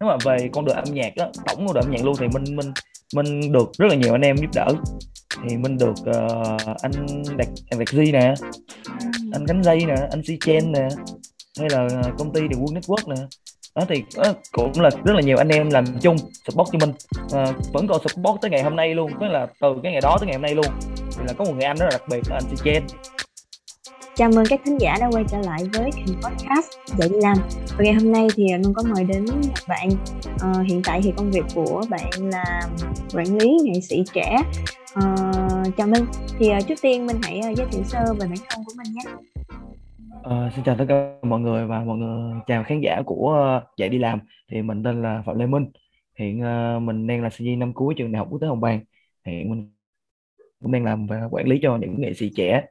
nếu mà về con đường âm nhạc đó tổng con đường âm nhạc luôn thì mình mình mình được rất là nhiều anh em giúp đỡ. Thì mình được uh, anh đạt anh đạt Di nè anh cánh dây nè anh si chen nè hay là ờ, công ty điều quân network nè. Đó thì uh, cũng là rất là nhiều anh em làm chung support cho mình uh, vẫn còn support tới ngày hôm nay luôn tức là từ cái ngày đó tới ngày hôm nay luôn. Thì là có một người anh rất là đặc biệt là anh si chen. Chào mừng các thính giả đã quay trở lại với kênh podcast Dạy đi làm. Và ngày hôm nay thì Ngân có mời đến một bạn uh, Hiện tại thì công việc của bạn là quản lý nghệ sĩ trẻ. Uh, Chào Minh Thì uh, trước tiên Minh hãy uh, giới thiệu sơ về bản thân của mình nhé. Uh, Xin chào tất cả mọi người và mọi người chào khán giả của uh, Dạy đi làm. Thì mình tên là Phạm Lê Minh. Hiện uh, mình đang là sinh viên năm cuối trường Đại học Quốc tế Hồng Bàng Hiện mình cũng đang làm về quản lý cho những nghệ sĩ trẻ.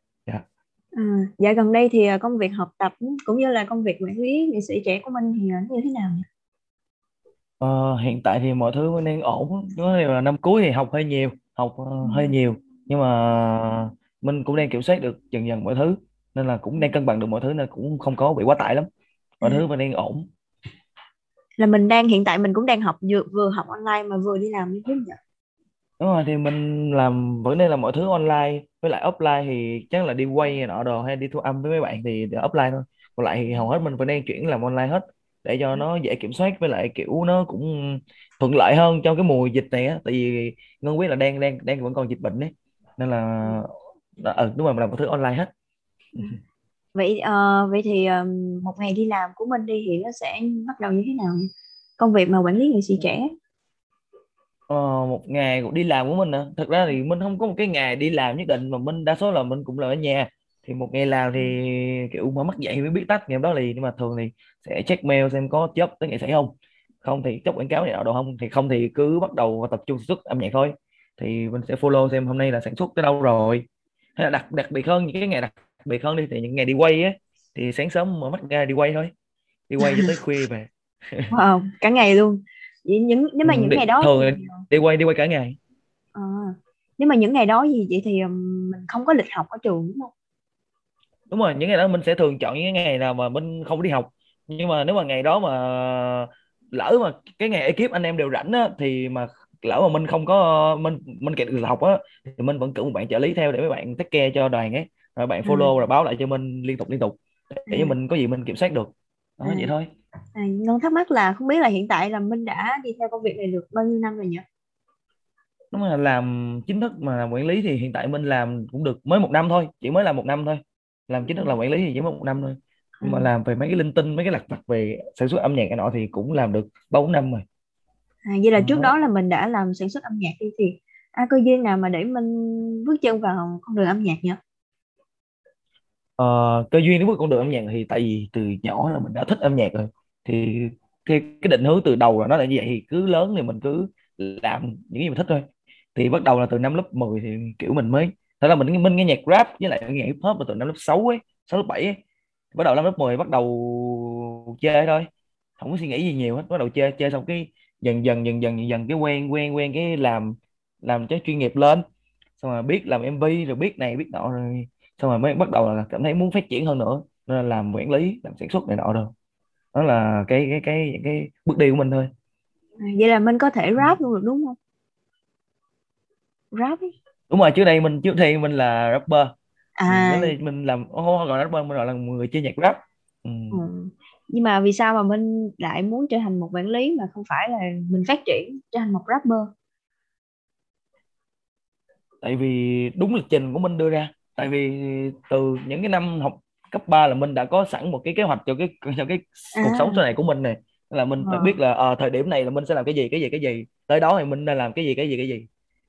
À, dạ gần đây thì à, công việc học tập cũng như là công việc quản lý nghệ sĩ trẻ của mình thì à, như thế nào nhỉ? Ờ, hiện tại thì mọi thứ vẫn đang ổn nó là năm cuối thì học hơi nhiều học uh, hơi nhiều nhưng mà mình cũng đang kiểm soát được dần dần mọi thứ nên là cũng đang cân bằng được mọi thứ nên cũng không có bị quá tải lắm mọi à. thứ vẫn đang ổn là mình đang hiện tại mình cũng đang học vừa, vừa học online mà vừa đi làm đúng nhỉ? Đúng rồi thì mình làm vẫn nên là mọi thứ online với lại offline thì chắc là đi quay này nọ đồ hay đi thu âm với mấy bạn thì offline thôi. Còn lại thì hầu hết mình vẫn đang chuyển làm online hết để cho nó dễ kiểm soát với lại kiểu nó cũng thuận lợi hơn trong cái mùa dịch này á. Tại vì ngân biết là đang đang đang vẫn còn dịch bệnh đấy. Nên là ừ đúng rồi mình làm mọi thứ online hết. Vậy uh, vậy thì um, một ngày đi làm của mình đi thì nó sẽ bắt đầu như thế nào công việc mà quản lý nghệ sĩ trẻ. Ờ, một ngày cũng đi làm của mình nữa. thật ra thì mình không có một cái ngày đi làm nhất định mà mình đa số là mình cũng là ở nhà. Thì một ngày làm thì kiểu mở mắt dậy mới biết tắt ngày hôm đó liền nhưng mà thường thì sẽ check mail xem có job tới ngày xảy không. Không thì chốt quảng cáo này nọ đâu không. Thì không thì cứ bắt đầu tập trung sản xuất âm nhạc thôi. Thì mình sẽ follow xem hôm nay là sản xuất tới đâu rồi. Hay là đặc đặc biệt hơn những cái ngày đặc biệt hơn đi thì những ngày đi quay á thì sáng sớm mở mắt ra đi quay thôi. Đi quay cho tới khuya về. Wow, cả ngày luôn vậy những nếu mà ừ, những đi, ngày đó thường thì... đi quay đi quay cả ngày. à, nếu mà những ngày đó gì vậy thì mình không có lịch học ở trường đúng không? Đúng rồi những ngày đó mình sẽ thường chọn những ngày nào mà mình không đi học. Nhưng mà nếu mà ngày đó mà lỡ mà cái ngày ekip anh em đều rảnh á thì mà lỡ mà mình không có mình mình kẹt được học á thì mình vẫn cử một bạn trợ lý theo để mấy bạn take care cho đoàn ấy. Rồi bạn follow à. rồi báo lại cho mình liên tục liên tục. Để à. mình có gì mình kiểm soát được. Đó à. vậy thôi À, Ngân thắc mắc là không biết là hiện tại là Minh đã đi theo công việc này được bao nhiêu năm rồi nhỉ? Đúng là làm chính thức mà làm quản lý thì hiện tại Minh làm cũng được mới một năm thôi, chỉ mới làm một năm thôi. Làm chính thức làm quản lý thì chỉ mới một năm thôi. Nhưng mà à. làm về mấy cái linh tinh, mấy cái lặt vặt về sản xuất âm nhạc cái nọ thì cũng làm được ba bốn năm rồi. À, vậy là trước đó là mình đã làm sản xuất âm nhạc đi thì à, cơ duyên nào mà để mình bước chân vào con đường âm nhạc nhỉ? Ờ, cơ duyên đến bước con đường âm nhạc thì tại vì từ nhỏ là mình đã thích âm nhạc rồi thì cái cái định hướng từ đầu là nó là như vậy thì cứ lớn thì mình cứ làm những gì mình thích thôi. Thì bắt đầu là từ năm lớp 10 thì kiểu mình mới thật là mình mình nghe nhạc rap với lại nghe hip hop từ năm lớp 6 ấy 6 lớp 7 ấy. Bắt đầu năm lớp 10 bắt đầu chơi thôi không có suy nghĩ gì nhiều hết bắt đầu chơi chơi xong cái dần dần dần dần dần, dần cái quen quen quen cái làm làm cho chuyên nghiệp lên. Xong rồi biết làm MV rồi biết này biết nọ rồi xong rồi mới bắt đầu là cảm thấy muốn phát triển hơn nữa. Nên là làm quản lý làm sản xuất này nọ rồi đó là cái cái cái cái bước đi của mình thôi. À, vậy là mình có thể rap luôn được đúng không? Rap ấy. đúng rồi trước đây mình trước đây mình là rapper. À. Mình, mình làm không gọi là rapper mình gọi là người chơi nhạc rap. Ừ. Ừ. nhưng mà vì sao mà mình lại muốn trở thành một quản lý mà không phải là mình phát triển trở thành một rapper? Tại vì đúng lịch trình của mình đưa ra. Tại vì từ những cái năm học cấp 3 là mình đã có sẵn một cái kế hoạch cho cái cho cái à. cuộc sống sau này của mình này. Là mình phải à. biết là à, thời điểm này là mình sẽ làm cái gì cái gì cái gì. Tới đó thì mình nên làm cái gì cái gì cái gì.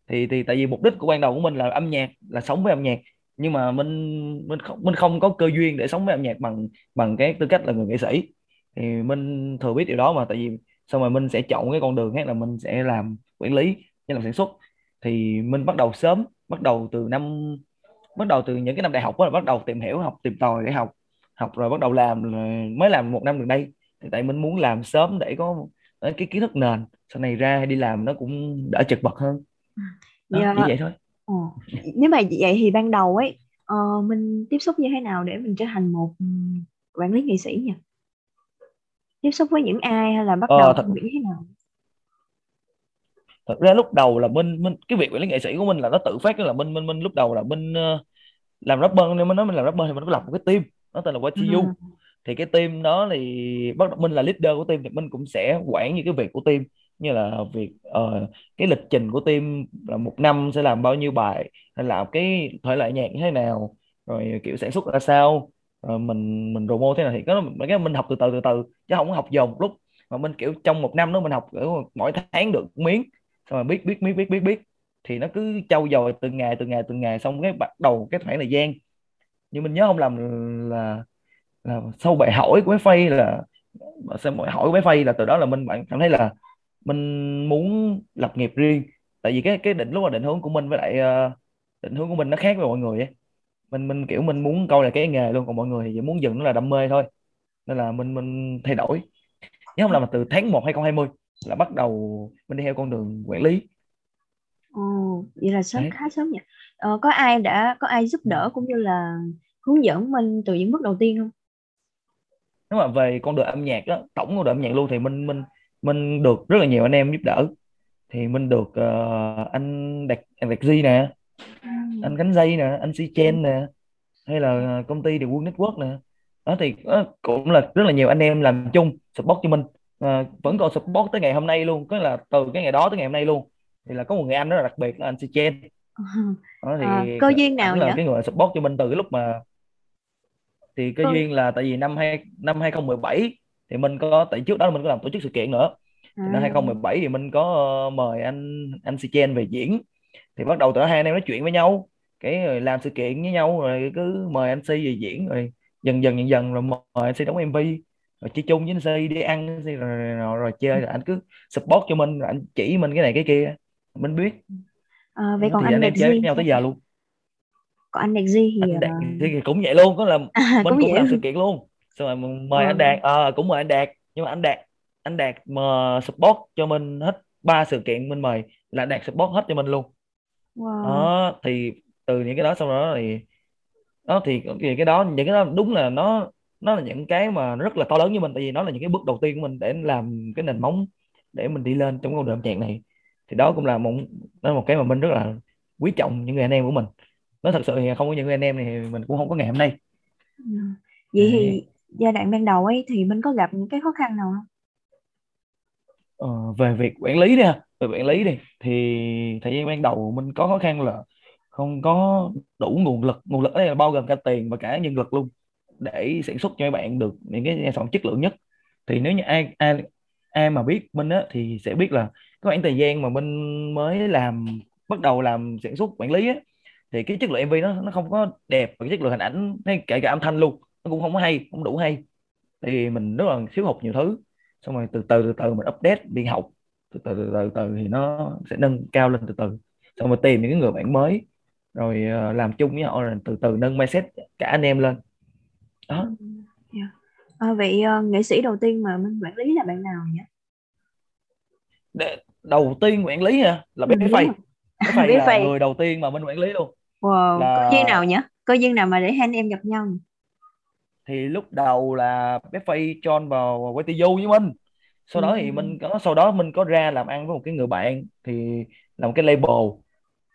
Thì thì tại vì mục đích của ban đầu của mình là âm nhạc là sống với âm nhạc. Nhưng mà mình mình không mình không có cơ duyên để sống với âm nhạc bằng bằng cái tư cách là người nghệ sĩ. Thì mình thừa biết điều đó mà tại vì xong rồi mình sẽ chọn cái con đường khác là mình sẽ làm quản lý hay làm sản xuất. Thì mình bắt đầu sớm bắt đầu từ năm bắt đầu từ những cái năm đại học là bắt đầu tìm hiểu học tìm tòi để học học rồi bắt đầu làm mới làm một năm gần đây. Thì tại mình muốn làm sớm để có cái kiến thức nền. Sau này ra đi làm nó cũng đỡ chật vật hơn. Đó, dạ. chỉ vậy thôi. Ờ. nếu mà vậy thì ban đầu ấy uh, mình tiếp xúc như thế nào để mình trở thành một quản lý nghệ sĩ nhỉ? Tiếp xúc với những ai hay là bắt ờ, đầu thật... như thế nào thật ra lúc đầu là minh minh cái việc quản lý nghệ sĩ của mình là nó tự phát là minh minh minh lúc đầu là minh uh, làm rapper. Nên mình nói mình làm rapper thì mình có lập một cái team nó tên là YTU ừ. thì cái team đó thì bắt đầu minh là leader của team thì minh cũng sẽ quản những cái việc của team. Như là việc uh, cái lịch trình của team là một năm sẽ làm bao nhiêu bài hay làm cái thể loại nhạc như thế nào rồi kiểu sản xuất ra sao rồi mình mình promo thế nào. Thì có cái mình học từ từ từ từ chứ không học dồn lúc. Mà mình kiểu trong một năm đó mình học mỗi tháng được miếng xong rồi biết biết biết biết biết biết. Thì nó cứ trau dồi từng ngày từng ngày từng ngày. Xong cái bắt đầu cái khoảng thời gian. Nhưng mình nhớ không làm là là sau bài hỏi của bé Phay là sau bài hỏi của bé Phay là từ đó là mình bạn cảm thấy là mình muốn lập nghiệp riêng. Tại vì cái cái định lúc là định hướng của mình với lại uh, định hướng của mình nó khác với mọi người ấy. Mình mình kiểu mình muốn coi là cái nghề luôn còn mọi người thì chỉ muốn dừng nó là đam mê thôi. Nên là mình mình thay đổi. Nhớ không là từ tháng 1 2020 là bắt đầu mình đi theo con đường quản lý Ồ, vậy là sớm Đấy. khá sớm nhỉ. Ờ, có ai đã có ai giúp đỡ cũng như là hướng dẫn mình từ những bước đầu tiên không? Nếu mà về con đường âm nhạc đó, tổng con đường âm nhạc luôn thì mình mình mình được rất là nhiều anh em giúp đỡ. Thì mình được uh, anh Đạt anh Đạt Di nè, ừ. anh Cánh Dây nè, anh Si Chen nè, hay là công ty The Quân Network nè. Đó thì uh, cũng là rất là nhiều anh em làm chung support cho mình. Uh, vẫn còn support tới ngày hôm nay luôn, có là từ cái ngày đó tới ngày hôm nay luôn. Thì là có một người anh rất là đặc biệt là anh Si Chen đó thì à, cơ duyên nào là cái người support cho mình từ cái lúc mà thì cơ ừ. duyên là tại vì năm hai năm 2017 thì mình có tại trước đó mình có làm tổ chức sự kiện nữa. À. năm 2017 thì mình có mời anh anh Si Chen về diễn. Thì bắt đầu từ đó hai anh em nói chuyện với nhau cái rồi làm sự kiện với nhau rồi cứ mời anh Si về diễn rồi dần dần dần dần rồi mời anh Si đóng MV rồi chơi chung với anh Si đi ăn rồi, rồi, rồi, rồi chơi rồi anh cứ support cho mình rồi anh chỉ mình cái này cái kia. Mình biết. À, vậy còn thì anh, em chơi với nhau tới giờ luôn. Còn anh Đạt Di thì anh Đạt uh... thì cũng vậy luôn có là à, mình cũng, cũng làm sự kiện luôn. Xong rồi mình mời ừ. anh Đạt à, cũng mời anh Đạt nhưng mà anh Đạt anh Đạt mà support cho mình hết ba sự kiện mình mời là Đạt support hết cho mình luôn. Wow. đó thì từ những cái đó sau đó thì đó thì cái đó những cái đó đúng là nó nó là những cái mà rất là to lớn với mình tại vì nó là những cái bước đầu tiên của mình để làm cái nền móng để mình đi lên trong con đường âm nhạc này. Thì đó cũng là một nó là một cái mà mình rất là quý trọng những người anh em của mình. Nó thật sự thì không có những người anh em này thì mình cũng không có ngày hôm nay. Ừ. vậy thì giai đoạn ban đầu ấy thì mình có gặp những cái khó khăn nào không? Ờ, về việc quản lý đi về quản lý đi thì thời gian ban đầu mình có khó khăn là không có đủ nguồn lực. Nguồn lực ở đây là bao gồm cả tiền và cả nhân lực luôn để sản xuất cho các bạn được những cái sản phẩm chất lượng nhất. Thì nếu như ai ai ai mà biết minh á thì sẽ biết là cái khoảng thời gian mà minh mới làm bắt đầu làm sản xuất quản lý á thì cái chất lượng MV nó nó không có đẹp và cái chất lượng hình ảnh hay kể cả âm thanh luôn nó cũng không có hay không đủ hay. Thì mình rất là thiếu hụt nhiều thứ. Xong rồi từ từ từ từ mình update đi học từ từ từ từ, từ thì nó sẽ nâng cao lên từ từ. Xong rồi tìm những cái người bạn mới rồi ờ, làm chung với họ rồi từ từ nâng mindset cả anh em lên đó. Yeah. Dạ. à, vậy uh, nghệ sĩ đầu tiên mà mình quản lý là bạn nào nhỉ? Để đầu tiên quản lý ha là bé Phây bé Phây là người đầu tiên mà mình quản lý luôn. Wow. là... có duyên nào nhỉ? Có duyên nào mà để hai anh em gặp nhau thì lúc đầu là bé Phây cho vào quay tiêu với mình. Sau đó ừ. thì mình có sau đó mình có ra làm ăn với một cái người bạn thì làm cái label.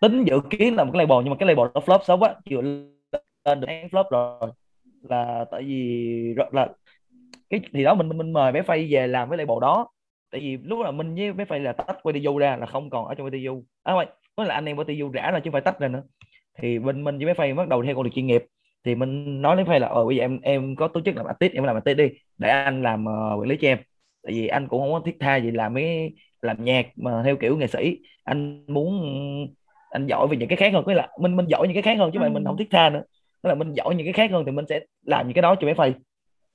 Tính dự kiến là một cái label nhưng mà cái label nó flop xấu quá chưa lên được flop rồi là tại vì rất là cái thì đó mình mình mời bé Phây về làm với label đó. Tại vì lúc là mình với bé phải là tách quay đi ra là không còn ở trong đi à không có là anh em đi rã là chứ phải tách ra nữa. Thì bên mình với bé Phay bắt đầu theo con đường chuyên nghiệp. Thì mình nói với Phay là ờ bây giờ em em có tổ chức làm artist em làm artist đi để anh làm uh, quản lý cho em. Tại vì anh cũng không có thiết tha gì làm mấy làm nhạc mà theo kiểu nghệ sĩ. Anh muốn anh giỏi về những cái khác hơn. Cái là mình mình giỏi những cái khác hơn chứ mà ừ. mình không thiết tha nữa tức là mình giỏi những cái khác hơn thì mình sẽ làm những cái đó cho bé Phay.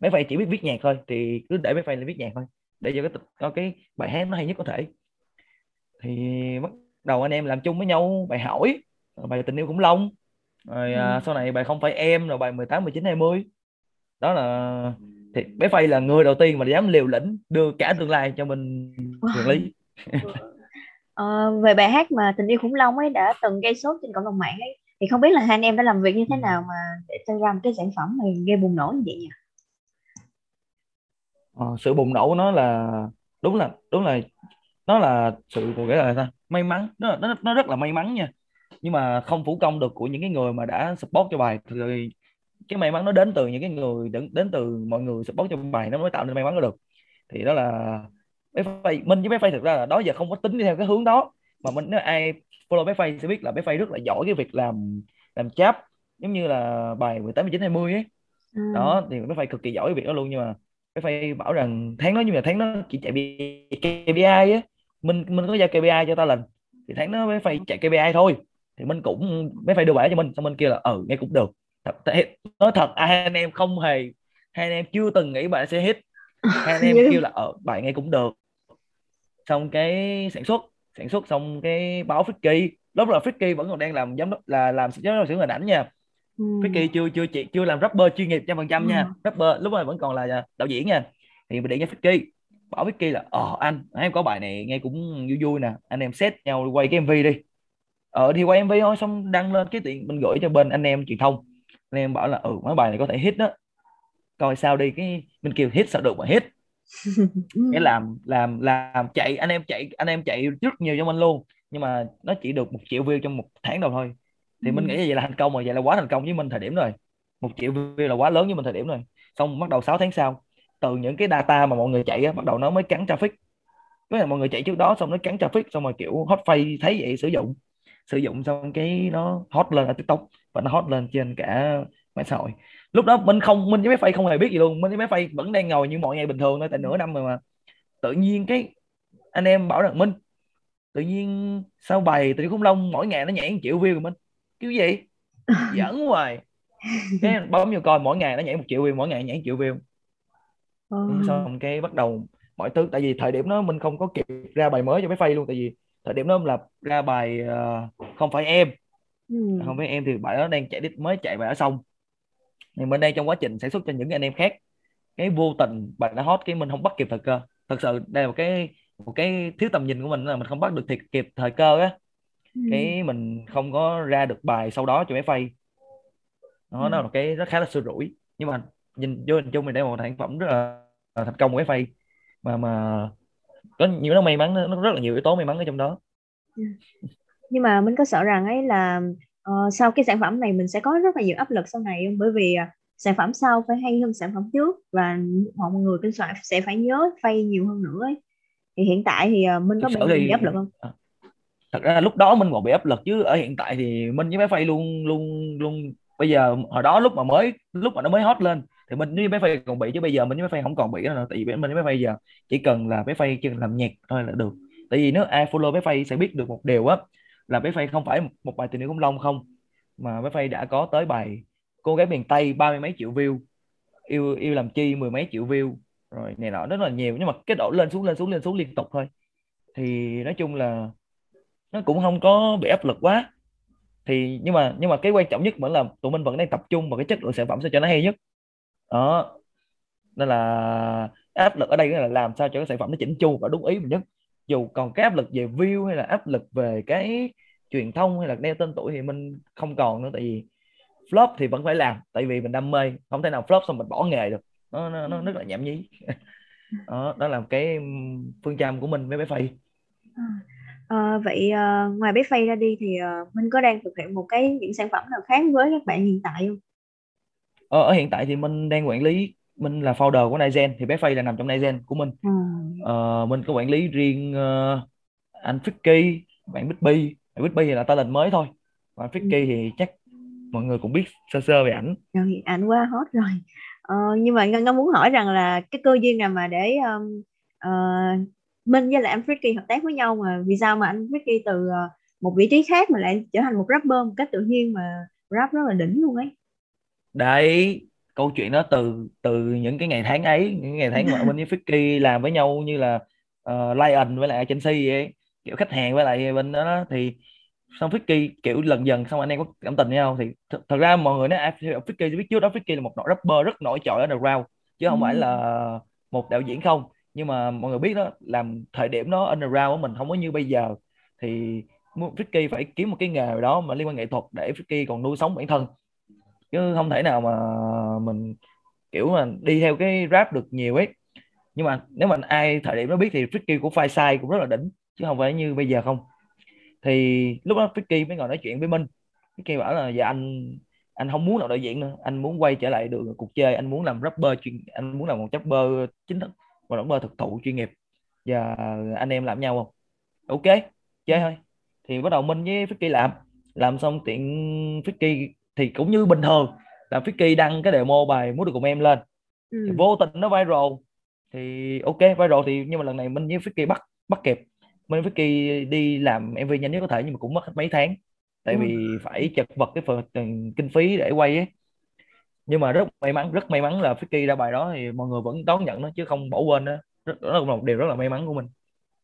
Bé Phay chỉ biết viết nhạc thôi thì cứ để bé Phay là viết nhạc thôi để cho cái có cái bài hát nó hay nhất có thể. Thì bắt đầu anh em làm chung với nhau bài hỏi bài tình yêu cũng long rồi à, ừ. à, sau này bài không phải em rồi bài 18 19 20 đó là thì bé Phay là người đầu tiên mà dám liều lĩnh đưa cả tương lai cho mình quản lý ờ, về bài hát mà tình yêu khủng long ấy đã từng gây sốt trên cộng đồng mạng ấy thì không biết là hai anh em đã làm việc như thế ừ. nào mà để cho ra một cái sản phẩm mà gây bùng nổ như vậy nhỉ? Uh, sự bùng nổ nó là đúng là đúng là nó là sự gọi là ta may mắn nó, nó nó rất là may mắn nha. Nhưng mà không phủ công được của những cái người mà đã support cho bài thì cái may mắn nó đến từ những cái người đến, đến từ mọi người support cho bài nó mới tạo nên may mắn được. Thì đó là bé phay minh với bé phay thực ra là đó giờ không có tính theo cái hướng đó. Mà mình nếu ai follow bé phay sẽ biết là bé phay rất là giỏi cái việc làm làm chap giống như là bài 18 19 20 ấy. Ừ. đó thì bé phay cực kỳ giỏi cái việc đó luôn nhưng mà bé phay bảo rằng tháng đó nhưng mà tháng đó chỉ chạy KPI á. Mình mình có giao KPI cho ta lần thì tháng đó bé phay chạy KPI thôi. Thì mình cũng bé phay đưa bài cho mình xong mình kêu là ừ nghe cũng được. Thật, nói thật hai anh em không hề hai anh em chưa từng nghĩ bạn sẽ hit. Hai anh em kêu là ở ờ, bài nghe cũng được. Xong cái sản xuất sản xuất xong cái báo Ficky lúc là Ficky vẫn còn đang làm giám đốc là làm giám đốc xử hình ảnh nha. Ừ. Ficky chưa chưa chị chưa làm rapper chuyên nghiệp trăm phần trăm nha. Ừ. rapper lúc này vẫn còn là đạo diễn nha. Thì mình điện cho Ficky bảo Vicky là ờ anh em có bài này nghe cũng vui vui nè. Anh em set nhau quay cái MV đi. Ờ thì quay MV thôi xong đăng lên cái tiện mình gửi cho bên anh em truyền thông. Anh em bảo là ừ mấy bài này có thể hit đó. Coi sao đi cái mình kêu hit sao được mà hit cái làm làm làm chạy anh em chạy anh em chạy rất nhiều cho mình luôn. Nhưng mà nó chỉ được một triệu view trong một tháng đầu thôi. Thì mình nghĩ vậy là thành công rồi vậy là quá thành công với mình thời điểm rồi. Một triệu view là quá lớn với mình thời điểm rồi. Xong bắt đầu 6 tháng sau từ những cái data mà mọi người chạy á, bắt đầu nó mới cắn traffic. Với là mọi người chạy trước đó xong nó cắn traffic xong rồi kiểu hot face thấy vậy sử dụng. Sử dụng xong cái nó hot lên ở tiktok và nó hot lên trên cả mạng xã hội lúc đó mình không mình với mấy phay không hề biết gì luôn. Mình với mấy phay vẫn đang ngồi như mọi ngày bình thường thôi tại nửa năm rồi mà. Tự nhiên cái anh em bảo rằng minh tự nhiên sao bài từ khủng long mỗi ngày nó nhảy một triệu view rồi minh? Kiểu gì? Dẫn hoài. Cái bấm vô coi mỗi ngày nó nhảy một triệu view mỗi ngày nhảy một triệu view. Ừ. xong cái bắt đầu mọi thứ tại vì thời điểm đó mình không có kịp ra bài mới cho mấy phay luôn tại vì thời điểm đó là ra bài uh, không phải em. Ừ. không phải em thì bài đó đang chạy đít mới chạy bài ở xong thì mình đang trong quá trình sản xuất cho những anh em khác cái vô tình bài nó hot cái mình không bắt kịp thời cơ thật sự đây là một cái một cái thiếu tầm nhìn của mình là mình không bắt được thiệt kịp thời cơ á ừ. cái mình không có ra được bài sau đó cho mấy phay nó ừ. nó là một cái rất khá là xưa rủi nhưng mà nhìn vô hình chung mình đây một sản phẩm rất là, là thành công của phay mà mà có nhiều nó may mắn nó rất là nhiều yếu tố may mắn ở trong đó ừ. nhưng mà mình có sợ rằng ấy là uh, sau cái sản phẩm này mình sẽ có rất là nhiều áp lực sau này bởi vì uh, sản phẩm sau phải hay hơn sản phẩm trước và mọi người bên soạn sẽ phải nhớ phay nhiều hơn nữa ấy. thì hiện tại thì uh, mình có bị thì... áp lực không à, thật ra lúc đó mình còn bị áp lực chứ ở hiện tại thì mình với bé phay luôn luôn luôn bây giờ hồi đó lúc mà mới lúc mà nó mới hot lên thì mình với bé phay còn bị chứ bây giờ mình với bé phay không còn bị nữa tại vì mình với bé phay giờ chỉ cần là bé phay chỉ cần làm nhạc thôi là được tại vì nếu ai follow bé phay sẽ biết được một điều á là bé Phay không phải một bài tình yêu khủng long không? Mà bé Phay đã có tới bài cô gái miền Tây ba mươi mấy triệu view, yêu yêu làm chi mười mấy triệu view. Rồi này nọ, rất là nhiều. Nhưng mà cái độ lên xuống lên xuống lên xuống liên tục thôi. Thì nói chung là nó cũng không có bị áp lực quá. Thì nhưng mà nhưng mà cái quan trọng nhất vẫn là tụi mình vẫn đang tập trung vào cái chất lượng sản phẩm sao cho nó hay nhất. Đó. Nên là áp lực ở đây là làm sao cho cái sản phẩm nó chỉnh chu và đúng ý mình nhất dù còn cái áp lực về view hay là áp lực về cái truyền thông hay là đeo tên tuổi thì mình không còn nữa tại vì flop thì vẫn phải làm tại vì mình đam mê không thể nào flop xong mình bỏ nghề được. Nó nó, nó rất là nhảm nhí. Đó đó là cái phương châm của mình với bé phay. À, à, vậy à, ngoài bé phay ra đi thì à, mình có đang thực hiện một cái những sản phẩm nào khác với các bạn hiện tại không? Ờ, ở hiện tại thì mình đang quản lý mình là founder của Naizen thì bé Phay là nằm trong Naizen của mình ừ. ờ, mình có quản lý riêng uh, anh Ficky bạn Bixby bạn Bixby thì là talent mới thôi. Còn anh Ficky ừ. thì chắc mọi người cũng biết sơ sơ về ảnh. Rồi ảnh quá hot rồi. Ờ, nhưng mà ngân muốn hỏi rằng là cái cơ duyên nào mà để um, uh, Minh với lại anh Ficky hợp tác với nhau mà vì sao mà anh Ficky từ uh, một vị trí khác mà lại trở thành một rapper một cách tự nhiên mà rap rất là đỉnh luôn ấy? Đấy câu chuyện đó từ từ những cái ngày tháng ấy những ngày tháng mà mình với Ficky làm với nhau như là uh, Lion với lại Chelsea ấy kiểu khách hàng với lại bên đó, đó thì xong Ficky kiểu lần dần xong anh em có cảm tình với nhau thì th- thật ra mọi người nói à, Ficky biết trước đó Ficky là một nội rapper rất nổi trội ở underground chứ không ừ. phải là một đạo diễn không nhưng mà mọi người biết đó làm thời điểm đó underground của mình không có như bây giờ thì Ficky phải kiếm một cái nghề đó mà liên quan nghệ thuật để Ficky còn nuôi sống bản thân chứ không thể nào mà mình, kiểu mà đi theo cái rap được nhiều ấy. Nhưng mà nếu mà ai thời điểm đó biết thì Tricky của Fireside cũng rất là đỉnh, chứ không phải như bây giờ không. Thì lúc đó Tricky mới ngồi nói chuyện với Minh. Tricky bảo là giờ anh anh không muốn làm đạo diễn nữa. Anh muốn quay trở lại được cuộc chơi. Anh muốn làm rapper chuyên, anh muốn làm một rapper chính thức, một rapper thực thụ chuyên nghiệp. Và anh em làm nhau không? Ok, chơi thôi. Thì bắt đầu Minh với Tricky làm. Làm xong tiện Tricky thì cũng như bình thường là Ricky đăng cái demo bài muốn được cùng em lên. Ừ. thì vô tình nó viral. Thì ok viral thì nhưng mà lần này Minh với Vicky bắt bắt kịp. Minh với Vicky đi làm MV nhanh nhất có thể nhưng mà cũng mất mấy tháng. Tại ừ. vì phải chật vật cái phần kinh phí để quay ấy. Nhưng mà rất may mắn rất may mắn là Vicky ra bài đó thì mọi người vẫn đón nhận nó chứ không bỏ quên đó. Rất, đó là một điều rất là may mắn của mình.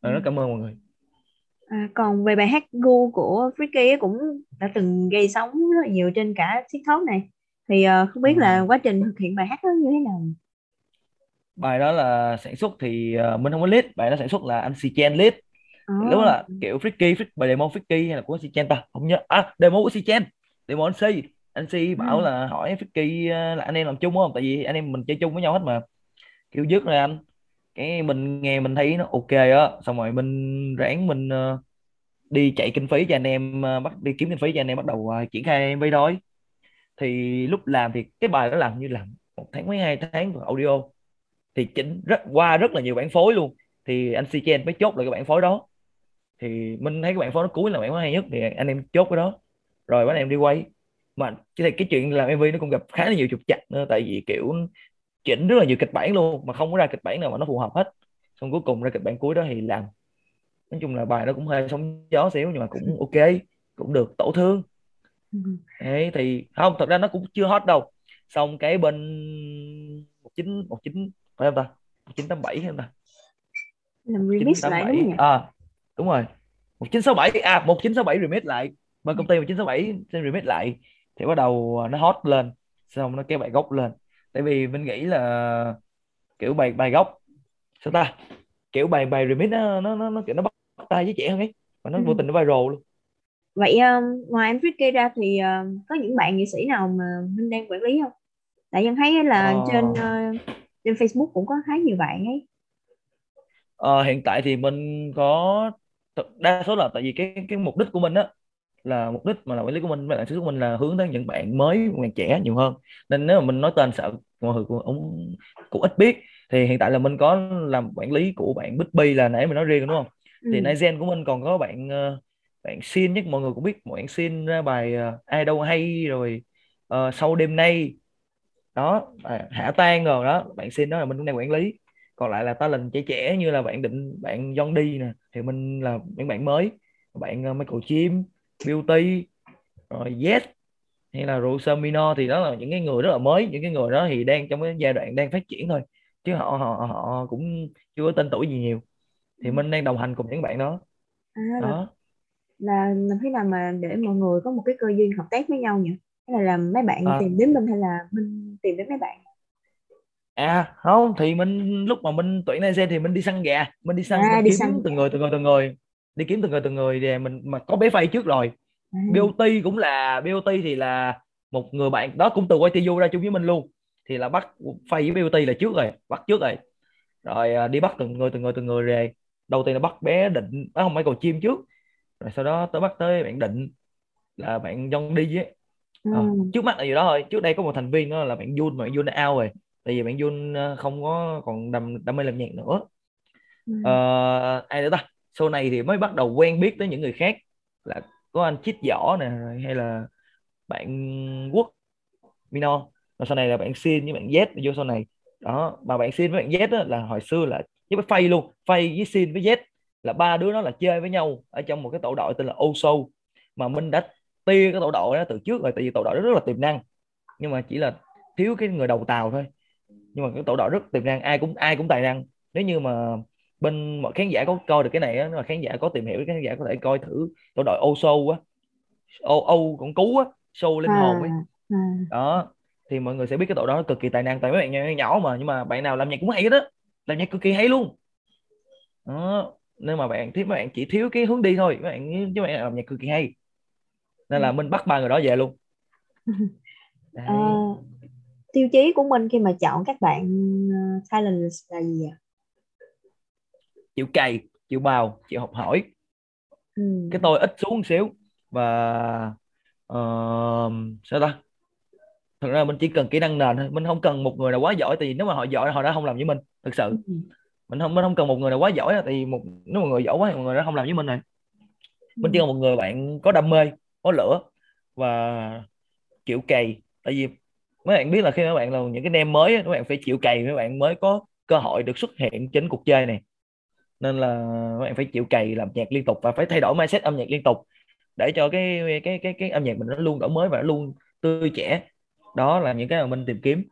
Ừ. rất cảm ơn mọi người À, còn về bài hát Gu của Freaky cũng đã từng gây sóng rất là nhiều trên cả TikTok này. Thì uh, không biết ừ. là quá trình thực hiện bài hát đó như thế nào? Bài đó là sản xuất thì uh, mình không có lead bài đó sản xuất là anh Si Chen lead. Oh. lúc là kiểu Freaky Freak, bài demo Freaky hay là của Si Chen ta? Không nhớ. À demo của Si Chen demo anh Si anh Si bảo ừ. là hỏi Freaky là anh em làm chung không? Tại vì anh em mình chơi chung với nhau hết mà. Kiểu dứt rồi anh cái mình nghe mình thấy nó ok á. Xong rồi mình ráng mình uh, ờ, đi chạy kinh phí cho anh em uh, bắt đi kiếm kinh phí cho anh em bắt đầu uh, triển khai MV thôi thì lúc làm thì cái bài đó làm như làm một tháng mấy hai tháng của audio. Thì chỉnh rất qua rất là nhiều bản phối luôn. Thì anh si chen mới chốt lại cái bản phối đó. Thì mình thấy cái bản phối nó cuối là bản phối hay nhất thì anh em chốt cái đó. Rồi anh em đi quay. Mà cái cái chuyện làm MV nó cũng gặp khá là nhiều trục chặt nữa. Tại vì kiểu chỉnh rất là nhiều kịch bản luôn mà không có ra kịch bản nào mà nó phù hợp hết. Xong cuối cùng ra kịch bản cuối đó thì làm. Nói chung là bài nó cũng hơi sóng gió xíu nhưng mà cũng ok cũng được tổ thương. Đấy, thì không thật ra nó cũng chưa hot đâu. Xong cái bên một chín một chín phải không ta? Một chín tám bảy không ta? Làm remix lại đúng không nhỉ? à đúng rồi. Một chín sáu bảy à một chín sáu bảy remix lại. Bên công ty một chín sáu bảy xin remix lại. Thì bắt đầu nó hot lên. Xong nó kéo bài gốc lên tại vì mình nghĩ là kiểu bài bài gốc sao ta? Kiểu bài bài remix nó nó nó, nó kiểu nó bắt tay với trẻ hơn ấy. Và nó ừ. vô tình nó viral luôn. Vậy um, ngoài em Tricky ra thì uh, có những bạn nghệ sĩ nào mà Minh đang quản lý không? Tại dân thấy là ờ... trên uh, trên Facebook cũng có khá nhiều bạn ấy. Ờ, hiện tại thì mình có đa số là tại vì cái cái mục đích của mình á là mục đích mà là quản lý của mình bạn sản xuất của mình là hướng tới những bạn mới bạn trẻ nhiều hơn. Nên nếu mà mình nói tên sợ mọi người cũng, cũng cũng ít biết. Thì hiện tại là mình có làm quản lý của bạn Bixby là nãy mình nói riêng đúng không? Ừ. thì Nizen của mình còn có bạn ờ, bạn xin nhất mọi người cũng biết. Bạn xin ra bài uh, ai đâu hay rồi uh, sau đêm nay. Đó à, hạ tan rồi đó. Bạn xin đó là mình cũng đang quản lý. Còn lại là talent trẻ trẻ như là bạn định bạn John đi nè. Thì mình là những bạn mới. Bạn Michael Chim Beauty rồi Yes hay là Rosa Mino thì đó là những cái người rất là mới những cái người đó thì đang trong cái giai đoạn đang phát triển thôi. Chứ họ họ họ cũng chưa có tên tuổi gì nhiều. Thì mình đang đồng hành cùng những bạn đó. À, đó. là làm thế nào mà để mọi người có một cái cơ duyên hợp tác với nhau nhỉ? Hay là làm mấy bạn à. tìm đến mình hay là mình tìm đến mấy bạn? À không thì mình lúc mà mình tuyển Niger thì mình đi săn gà. Mình đi săn à, đi kiếm săn từng người từng người từng người đi kiếm từng người từng người để mình mà có bé phay trước rồi. À. BOT cũng là BOT thì là một người bạn đó cũng từ quay TU ra chung với mình luôn. Thì là bắt phay với BOT là trước rồi bắt trước rồi. Rồi à, đi bắt từng người từng người từng người về. Đầu tiên là bắt bé định à, không phải cầu chim trước. Rồi sau đó tới bắt tới bạn định là bạn John đi ấy. Ừ. à, trước mắt là gì đó thôi. Trước đây có một thành viên đó là bạn Jun mà bạn Jun đã out rồi. Tại vì bạn Jun ờ, không có còn đam đam mê làm nhạc nữa. Ừ. à, ai nữa ta sau này thì mới bắt đầu quen biết tới những người khác. Là có anh chít giỏ nè hay là bạn quốc Mino rồi sau này là bạn xin với bạn Z vô sau này. Đó mà bạn xin với bạn Z đó, là hồi xưa là với phay luôn. Phay với xin với Z là ba đứa nó là chơi với nhau ở trong một cái tổ đội tên là Oso mà Minh đã tia cái tổ đội đó từ trước rồi tại vì tổ đội đó rất là tiềm năng. Nhưng mà chỉ là thiếu cái người đầu tàu thôi. Nhưng mà cái tổ đội rất tiềm năng ai cũng ai cũng tài năng. Nếu như mà bên mọi khán giả có coi được cái này á mà khán giả có tìm hiểu khán giả có thể coi thử tổ đội Oso á. Âu Âu cũng cú á show linh hồn ấy. à, à. đó thì mọi người sẽ biết cái tổ đó cực kỳ tài năng tại mấy bạn nhỏ, nhỏ mà nhưng mà bạn nào làm nhạc cũng hay hết á làm nhạc cực kỳ hay luôn. Đó nên mà bạn thiếu bạn chỉ thiếu cái hướng đi thôi các bạn chứ bạn làm nhạc cực kỳ hay. Nên là ừ. mình bắt ba người đó về luôn. À, tiêu chí của mình khi mà chọn các bạn uh, talent là gì ạ chịu cày chịu bào chịu học hỏi. Ừ. cái tôi ít xuống một xíu và uh, sao ta? Thật ra mình chỉ cần kỹ năng nền thôi. Mình không cần một người nào quá giỏi thì nếu mà họ giỏi họ đã không làm với mình thực sự. Ừ. mình không mình không cần một người nào quá giỏi thì một nếu một người giỏi quá thì một người đó không làm với mình này mình chỉ cần một người bạn có đam mê có lửa và chịu cày. Tại vì mấy bạn biết là khi mấy bạn là những cái nem mới các bạn phải chịu cày mấy bạn mới có cơ hội được xuất hiện trên cuộc chơi này nên là các bạn phải chịu cày làm nhạc liên tục và phải thay đổi mindset âm nhạc liên tục để cho cái cái cái cái âm nhạc mình nó luôn đổi mới và nó luôn tươi trẻ. Đó là những cái mà mình tìm kiếm.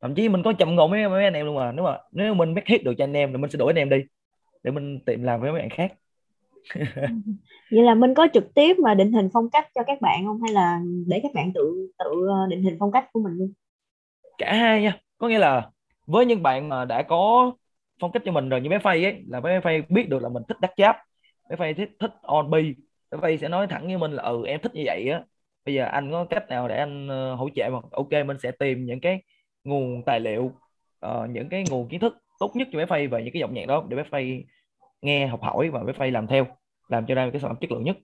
Thậm chí mình có chậm ngộ với mấy anh em luôn mà. Nếu mà nếu mình make hit được cho anh em thì mình sẽ đổi anh em đi để mình tìm làm với mấy bạn khác. Vậy là mình có trực tiếp mà định hình phong cách cho các bạn không? Hay là để các bạn tự tự ờ, định hình phong cách của mình luôn? Cả hai nha. Có nghĩa là với những bạn mà đã có phong cách cho mình rồi như bé phay ấy là bé phay biết được là mình thích đắt giáp bé phay thích thích on bi bé phay sẽ nói thẳng với mình là ừ em thích như vậy á. Bây giờ anh có cách nào để anh uh, hỗ trợ mà? Ok mình sẽ tìm những cái nguồn tài liệu uh, những cái nguồn kiến thức tốt nhất cho bé phay về những cái giọng nhạc đó để bé phay nghe học hỏi và bé phay làm theo làm cho ra cái sản phẩm chất lượng nhất.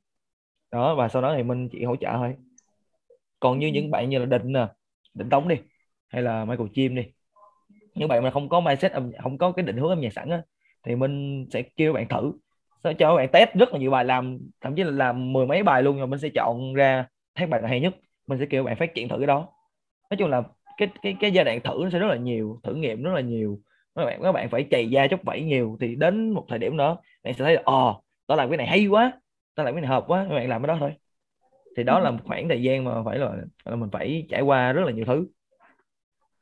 Đó và sau đó thì mình chỉ hỗ trợ thôi. Còn như những bạn như là định nè định tống đi hay là Michael Chim đi những bạn mà không có mindset không có cái định hướng âm nhạc sẵn á thì mình sẽ kêu bạn thử. Sẽ cho bạn test rất là nhiều bài làm thậm chí là làm mười mấy bài luôn rồi mình sẽ chọn ra thấy bài nào hay nhất. Mình sẽ kêu bạn phát triển thử cái đó. Nói chung là cái cái cái giai đoạn thử nó sẽ rất là nhiều thử nghiệm rất là nhiều. Các bạn các bạn phải chày da chốc vẫy nhiều thì đến một thời điểm đó bạn sẽ thấy là ồ oh, tao làm cái này hay quá tao làm cái này hợp quá các bạn làm cái đó thôi. Thì đó là một khoảng thời gian mà phải là, là mình phải trải qua rất là nhiều thứ.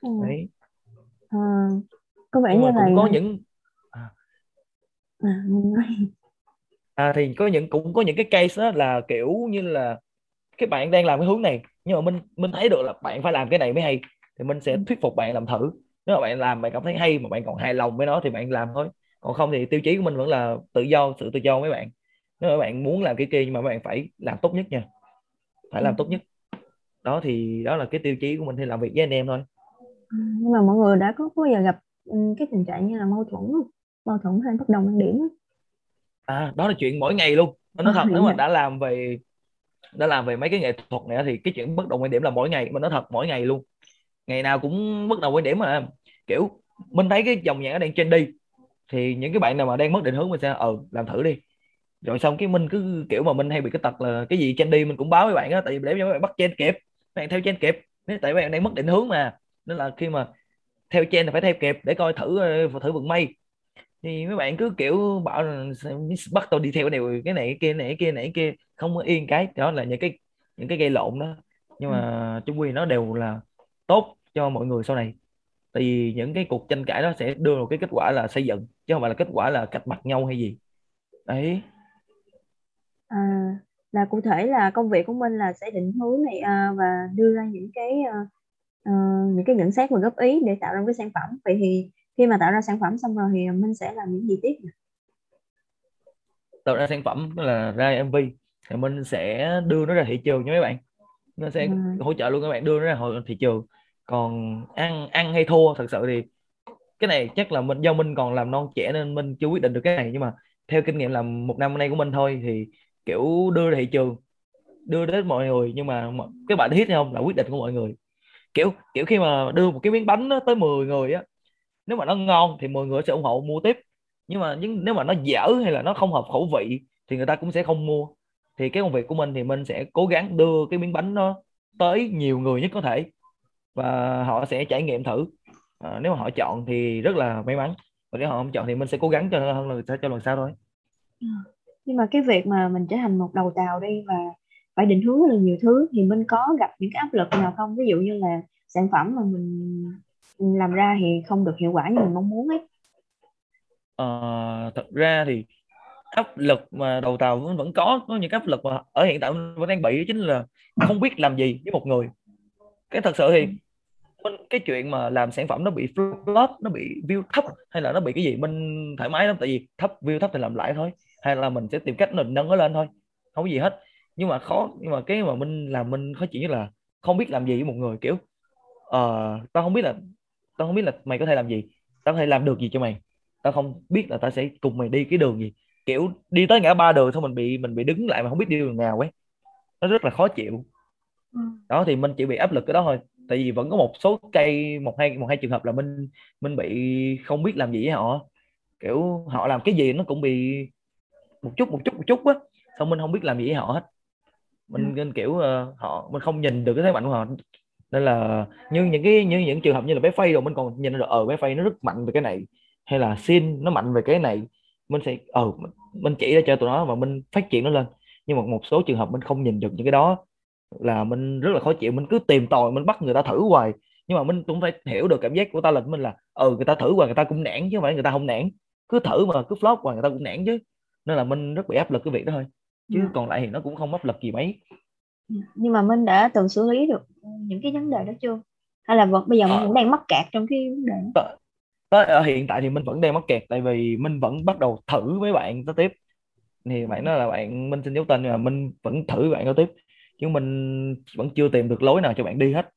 Ừ. đấy à, có vẻ như là có những à. À, à thì có những cũng có những cái case đó là kiểu như là cái bạn đang làm cái hướng này nhưng mà mình mình thấy được là bạn phải làm cái này mới hay thì mình sẽ ừ. thuyết phục bạn làm thử. Nếu mà bạn làm bạn cảm thấy hay mà bạn còn hài lòng với nó thì bạn làm thôi. Còn không thì tiêu chí của mình vẫn là tự do sự tự do mấy bạn. Nếu mà bạn muốn làm cái kia nhưng mà bạn phải làm tốt nhất nha. Phải làm ừ. tốt nhất. Đó thì đó là cái tiêu chí của mình thì làm việc với anh em thôi nhưng mà mọi người đã có bao giờ gặp cái tình trạng như là mâu thuẫn không? mâu thuẫn hay bất đồng quan điểm à đó là chuyện mỗi ngày luôn. Nó nói thật nếu mà đã làm về đã làm về mấy cái nghệ thuật này thì cái chuyện bất đồng quan điểm là mỗi ngày mình nói thật mỗi ngày luôn. Ngày nào cũng bất đồng quan điểm mà. Kiểu mình thấy cái dòng nhạc đang trendy thì những cái bạn nào mà đang mất định hướng mình sẽ ờ làm thử đi. Rồi xong cái mình cứ kiểu mà mình hay bị cái tật là cái gì trendy mình cũng báo với bạn á tại vì để cho các bạn bắt trend kịp bạn theo trend kịp tại các bạn đang mất định hướng mà nên là khi mà theo trend thì phải theo kịp để coi thử ờ, thử vận may. Thì mấy bạn cứ kiểu bảo bắt tôi đi theo cái này cái này cái kia này cái kia này cái kia không có yên cái. Đó là những cái những cái gây lộn đó. Nhưng mà chung quy nó đều là tốt cho mọi người sau này. Tại vì những cái cuộc tranh cãi đó sẽ đưa một cái kết quả là xây dựng chứ không phải là kết quả là cạch mặt nhau hay gì. Đấy. À, là cụ thể là công việc của mình là sẽ định hướng này à, và đưa ra những cái à, à, những cái nhận xét và góp ý để tạo ra một cái sản phẩm. Vậy thì khi mà tạo ra sản phẩm xong rồi thì mình sẽ làm những gì tiếp nhỉ? tạo ra sản phẩm là ra MV thì mình sẽ đưa nó ra thị trường cho mấy bạn. Nó sẽ à. hỗ trợ luôn các bạn đưa nó ra thị trường. Còn ăn ăn hay thua thật sự thì cái này chắc là mình do mình còn làm non trẻ nên mình chưa quyết định được cái này. Nhưng mà theo kinh nghiệm làm một năm nay của mình thôi thì kiểu đưa ra thị trường đưa đến mọi người. Nhưng mà cái bạn hit hay không là quyết định của mọi người kiểu kiểu khi mà đưa một cái miếng bánh đó tới 10 người á nếu mà nó ngon thì mọi người sẽ ủng hộ mua tiếp. Nhưng mà nhưng nếu mà nó dở hay là nó không hợp khẩu vị thì người ta cũng sẽ không mua. Thì cái công việc của mình thì mình sẽ cố gắng đưa cái miếng bánh nó tới nhiều người nhất có thể và họ sẽ trải nghiệm thử. À, nếu mà họ chọn thì rất là may mắn. Và nếu họ không chọn thì mình sẽ cố gắng cho hơn là cho lần sau thôi. Ừ. Nhưng mà cái việc mà mình trở thành một đầu tàu đi và phải định hướng rất là nhiều thứ. Thì mình có gặp những cái áp lực nào không? Ví dụ như là sản phẩm mà mình làm ra thì không được hiệu quả như mình mong muốn ấy. À, thật ra thì áp lực mà đầu tàu vẫn, vẫn có có những áp lực mà ở hiện tại vẫn đang bị chính là không biết làm gì với một người. Cái thật sự thì cái chuyện mà làm sản phẩm nó bị flop nó bị view thấp hay là nó bị cái gì mình thoải mái lắm. Tại vì thấp view thấp thì làm lại thôi. Hay là mình sẽ tìm cách mình nâng nó lên thôi. Không có gì hết nhưng mà khó nhưng mà cái mà mình làm mình khó chịu nhất là không biết làm gì với một người kiểu uh, tao không biết là tao không biết là mày có thể làm gì tao có thể làm được gì cho mày. Tao không biết là tao sẽ cùng mày đi cái đường gì. Kiểu đi tới ngã ba đường thôi mình bị mình bị đứng lại mà không biết đi đường nào ấy. Nó rất là khó chịu. Ừ. đó thì mình chỉ bị áp lực cái đó thôi. Tại vì vẫn có một số cây một hai một hai trường hợp là mình mình bị không biết làm gì với họ. Kiểu họ làm cái gì nó cũng bị một chút một chút một chút á. Xong mình không biết làm gì với họ hết mình ừ. nên kiểu uh, họ mình không nhìn được cái thế mạnh của họ. Nên là như những cái như những trường hợp như là bé phay rồi mình còn nhìn được ờ bé phay nó rất mạnh về cái này. Hay là xin nó mạnh về cái này. Mình sẽ ờ mình chỉ ra cho tụi nó và mình phát triển nó lên. Nhưng mà một số trường hợp mình không nhìn được những cái đó là mình rất là khó chịu. Mình cứ tìm tòi mình bắt người ta thử hoài. Nhưng mà mình cũng phải hiểu được cảm giác của ta là mình là ừ người ta thử hoài người ta cũng nản chứ không phải người ta không nản. Cứ thử mà cứ flop hoài người ta cũng nản chứ. Nên là mình rất bị áp lực cái việc đó thôi chứ ừ. còn lại thì nó cũng không áp lực gì mấy. Ừ, nhưng mà mình đã từng xử lý được những cái vấn đề đó chưa? Hay là vẫn bây giờ mình à. vẫn đang mắc kẹt trong cái vấn đề đó? tới ở hiện tại thì mình vẫn đang mắc kẹt tại vì mình vẫn bắt đầu thử với bạn tới tiếp. Thì bạn nói là bạn minh xin dấu tên nhưng mà mình vẫn thử bạn tới tiếp. Chứ mình vẫn chưa tìm được lối nào cho bạn đi hết.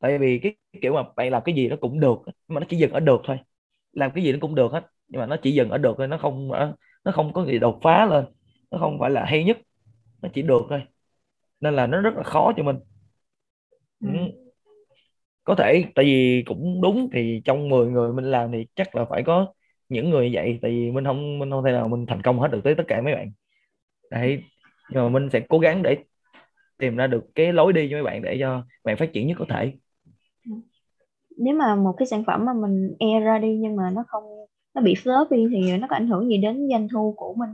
Tại vì cái, kiểu mà bạn làm cái gì nó cũng được nhưng mà nó chỉ dừng ở được thôi. Làm cái gì nó cũng được hết nhưng mà nó chỉ dừng ở được thôi nó không nó không có gì đột phá lên nó không phải là hay nhất. Nó chỉ được thôi. Nên là nó rất là khó cho mình. Ừ. có thể tại vì cũng đúng thì trong 10 người mình làm thì chắc là phải có những người vậy. Tại vì mình không mình không thể nào mình thành công hết được tới tất cả mấy bạn. Đấy. Nhưng mà mình sẽ cố gắng để tìm ra được cái lối đi cho mấy bạn để cho bạn phát triển nhất có thể. Nếu mà một cái sản phẩm mà mình e ra đi nhưng mà nó không nó bị flop đi thì nó có ảnh hưởng gì đến doanh thu của mình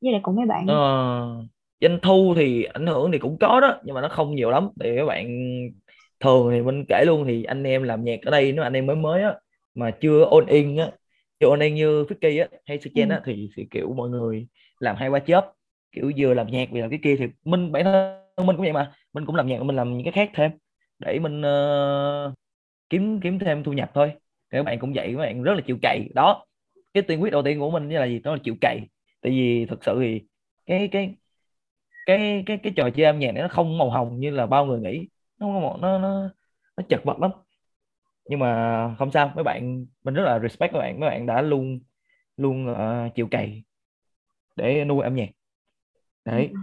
với lại của mấy bạn. Ờ, doanh thu thì ảnh hưởng thì cũng có đó nhưng mà nó không nhiều lắm. Thì các bạn thường thì mình kể luôn thì anh em làm nhạc ở đây nếu anh em mới mới á mà chưa on in á chưa on in như Ficky á hay Suchen ừ. á thì, thì kiểu mọi người làm hai ba job kiểu vừa làm nhạc vừa làm cái kia thì mình bản thân mình cũng vậy mà. Mình cũng làm nhạc mình làm những cái khác thêm. Để mình uh, kiếm kiếm thêm thu nhập thôi. Các bạn cũng vậy các bạn rất là chịu cày. Đó cái tiên quyết đầu tiên của mình là gì? Đó là chịu cày tại vì thực sự thì cái cái cái cái cái trò chơi âm nhạc này nó không màu hồng như là bao người nghĩ. Nó nó nó nó chật vật lắm. Nhưng mà không sao mấy bạn mình rất là respect các bạn. Mấy bạn đã luôn luôn uh, chịu cày để nuôi âm nhạc. Đấy. Ừ.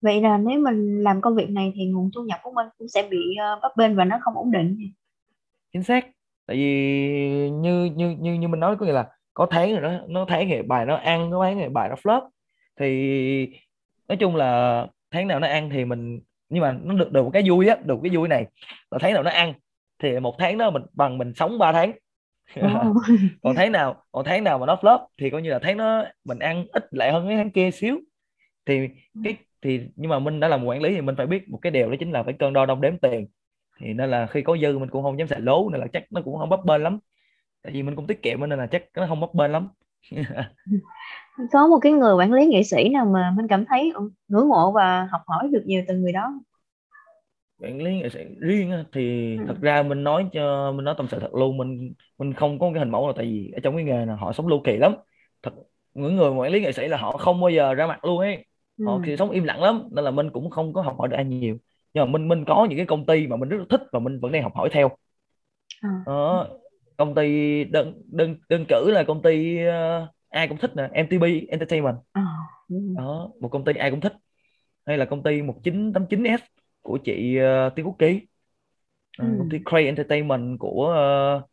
vậy là nếu mình làm công việc này thì nguồn thu nhập của mình cũng sẽ bị uh, bấp bênh và nó không ổn định. Chính xác. Tại vì như như như như mình nói có nghĩa là có tháng rồi nó nó tháng thì bài nó ăn có tháng thì bài nó flop. Thì nói chung là tháng nào nó ăn thì mình nhưng mà nó được được một cái vui á được cái vui này là tháng nào nó ăn thì một tháng đó mình bằng mình sống 3 tháng. Còn tháng nào còn tháng nào mà nó flop thì coi như là tháng nó mình ăn ít lại hơn cái tháng kia xíu. Thì cái thì nhưng mà mình đã làm quản lý thì mình phải biết một cái điều đó chính là phải cân đo đong đếm tiền. Thì nên là khi có dư mình cũng không dám xài lố nên là chắc nó cũng không bấp bênh lắm tại vì mình cũng tiết kiệm nên là chắc nó không bấp bênh lắm có một cái người quản lý nghệ sĩ nào mà mình cảm thấy ngưỡng mộ và học hỏi được nhiều từ người đó quản lý nghệ sĩ riêng thì ừ. thật ra mình nói cho mình nói tâm sự thật luôn mình mình không có cái hình mẫu là tại vì ở trong cái nghề này họ sống lưu kỳ lắm thật những người quản lý nghệ sĩ là họ không bao giờ ra mặt luôn ấy họ ừ. thì sống im lặng lắm nên là mình cũng không có học hỏi được ai nhiều nhưng mà mình mình có những cái công ty mà mình rất là thích và mình vẫn đang học hỏi theo à. đó, công ty đơn đơn đơn cử là công ty uh, ai cũng thích nè MTV Entertainment. À. đó một công ty ai cũng thích. Hay là công ty 1989S của chị uh, Tiêu Quốc Ký uh, ừ. công ty Cray Entertainment của uh,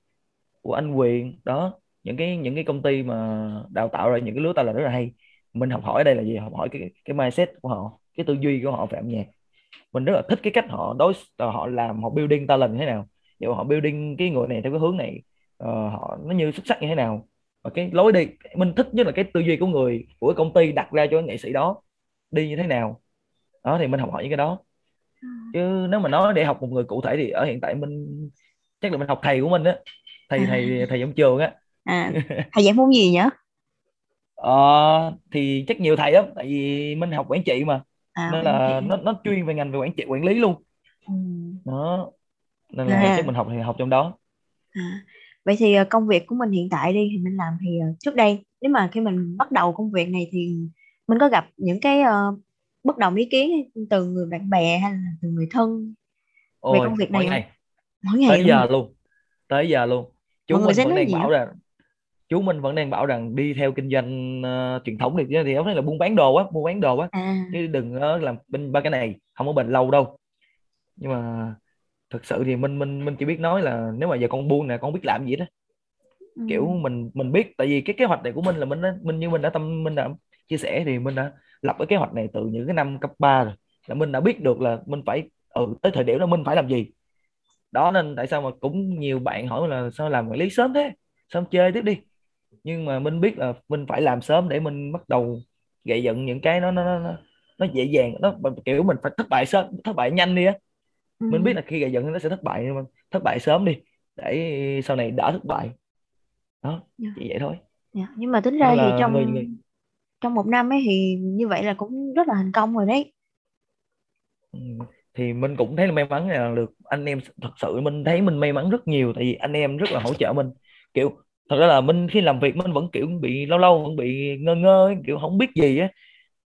của anh Quyền. Đó những cái những cái công ty mà đào tạo ra những cái lứa ta là rất là hay. Mình học hỏi ở đây là gì? Học hỏi cái cái mindset của họ cái tư duy của họ về âm nhạc. Mình rất là thích cái cách họ đối họ làm họ building talent thế nào. Kiểu họ building cái người này theo cái hướng này uh, họ nó như xuất sắc như thế nào và cái lối đi mình thích nhất là cái tư duy của người của công ty đặt ra cho nghệ sĩ đó đi như thế nào đó thì mình học hỏi những cái đó ừ. chứ nếu mà nói để học một người cụ thể thì ở hiện tại mình chắc là mình học thầy của mình á thầy à. thầy thầy trong trường á à thầy dạy môn gì nhỉ ờ, thì chắc nhiều thầy lắm tại vì mình học quản trị mà à, nên là nó nó chuyên về ngành về quản trị quản lý luôn ừ. đó nên là à. chắc mình học thì học trong đó à. Vậy thì ờ, công việc của mình hiện tại đi thì mình làm thì ờ, trước đây nếu mà khi mình bắt đầu công việc này thì mình có gặp những cái uh, bất đồng ý kiến từ người bạn bè hay là từ người thân Ôi, về công việc này mỗi ngày, mỗi ngày tới luôn. giờ luôn tới giờ luôn. Chúng mình vẫn đang bảo là chú mình vẫn đang bảo rằng đi theo kinh doanh uh, truyền thống thì thì ông thấy là buôn bán đồ á buôn bán đồ á. À. chứ đừng uh, làm bên ba cái này không có bền lâu đâu. Nhưng mà thực sự thì mình mình mình chỉ biết nói là nếu mà giờ con buôn nè con biết làm gì đó. Ừ. kiểu mình mình biết tại vì cái kế hoạch này của mình là mình mình như mình đã tâm mình đã chia sẻ thì mình đã lập cái kế hoạch này từ những cái năm cấp 3 rồi. Là mình đã biết được là mình phải ừ, tới thời điểm đó mình phải làm gì. Đó nên tại sao mà cũng nhiều bạn hỏi là sao làm quản lý sớm thế? Sớm chơi tiếp đi. Nhưng mà mình biết là mình phải làm sớm để mình bắt đầu gậy dựng những cái nó nó nó nó dễ dàng. Nó kiểu mình phải thất bại sớm thất bại nhanh đi á ừ. mình biết là khi gậy dựng nó sẽ thất bại nhưng mà thất bại sớm đi để sau này đỡ thất bại đó yeah. Dạ. chỉ vậy thôi yeah. Dạ, nhưng mà tính ra thì trong người, người... trong một năm ấy thì như vậy là cũng rất là thành công rồi đấy ừ thì mình cũng thấy là may mắn là được anh em thật sự mình thấy mình may mắn rất nhiều tại vì anh em rất là hỗ trợ mình kiểu thật ra là mình khi làm việc mình vẫn kiểu bị lâu lâu vẫn bị ngơ ngơ kiểu không biết gì á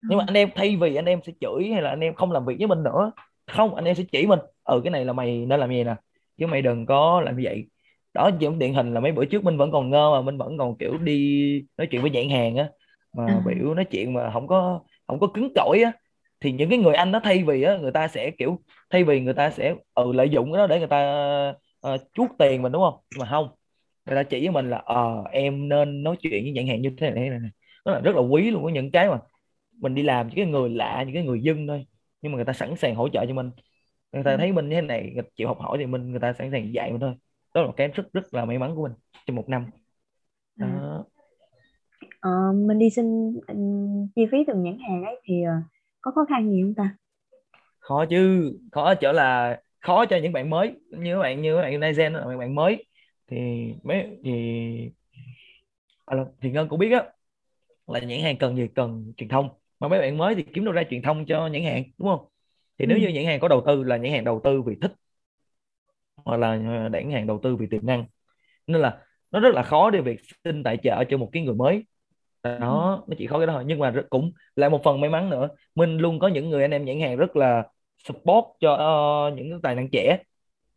nhưng mà ừ. anh em thay vì anh em sẽ chửi hay là anh em không làm việc với mình nữa không anh em sẽ chỉ mình. Ừ cái này là mày nên làm gì nè? Chứ mày đừng có làm như vậy. Đó giống điển hình là mấy bữa trước mình vẫn còn ngơ mà mình vẫn còn kiểu đi nói chuyện với nhãn hàng á. Mà à. biểu nói chuyện mà không có không có cứng cỏi á. Thì những cái người anh đó thay vì á người ta sẽ kiểu thay vì người ta sẽ ừ lợi dụng cái đó để người ta uh, chuốt tiền mình đúng không? Nhưng mà không. Người ta chỉ với mình là ờ uh, em nên nói chuyện với nhãn hàng như thế này này, này. nó là rất là quý luôn có những cái mà mình đi làm những cái người lạ những cái người dân thôi nhưng mà người ta sẵn sàng hỗ trợ cho mình người ta ừ. thấy mình như thế này chịu học hỏi thì mình người ta sẵn sàng dạy mình thôi đó là cái rất rất là may mắn của mình trong một năm ừ. đó. À. Ờ, mình đi xin chi phí từ nhãn hàng ấy thì uh, có khó khăn gì không ta khó chứ khó chỗ là khó cho những bạn mới như các bạn như các bạn Naizen là bạn, bạn mới thì mấy thì à, thì ngân cũng biết á là nhãn hàng cần gì cần truyền thông mà mấy bạn mới thì kiếm đâu ra truyền thông cho nhãn hàng đúng không? Thì nếu ừ. như nhãn hàng có đầu tư là nhãn hàng đầu tư vì thích hoặc là nhãn hàng đầu tư vì tiềm năng. Nên là nó rất là khó để việc xin tài trợ cho một cái người mới. Đó nó chỉ khó cái đó thôi. Nhưng mà cũng là một phần may mắn nữa mình luôn có những người anh em nhãn hàng rất là support cho uh, những tài năng trẻ.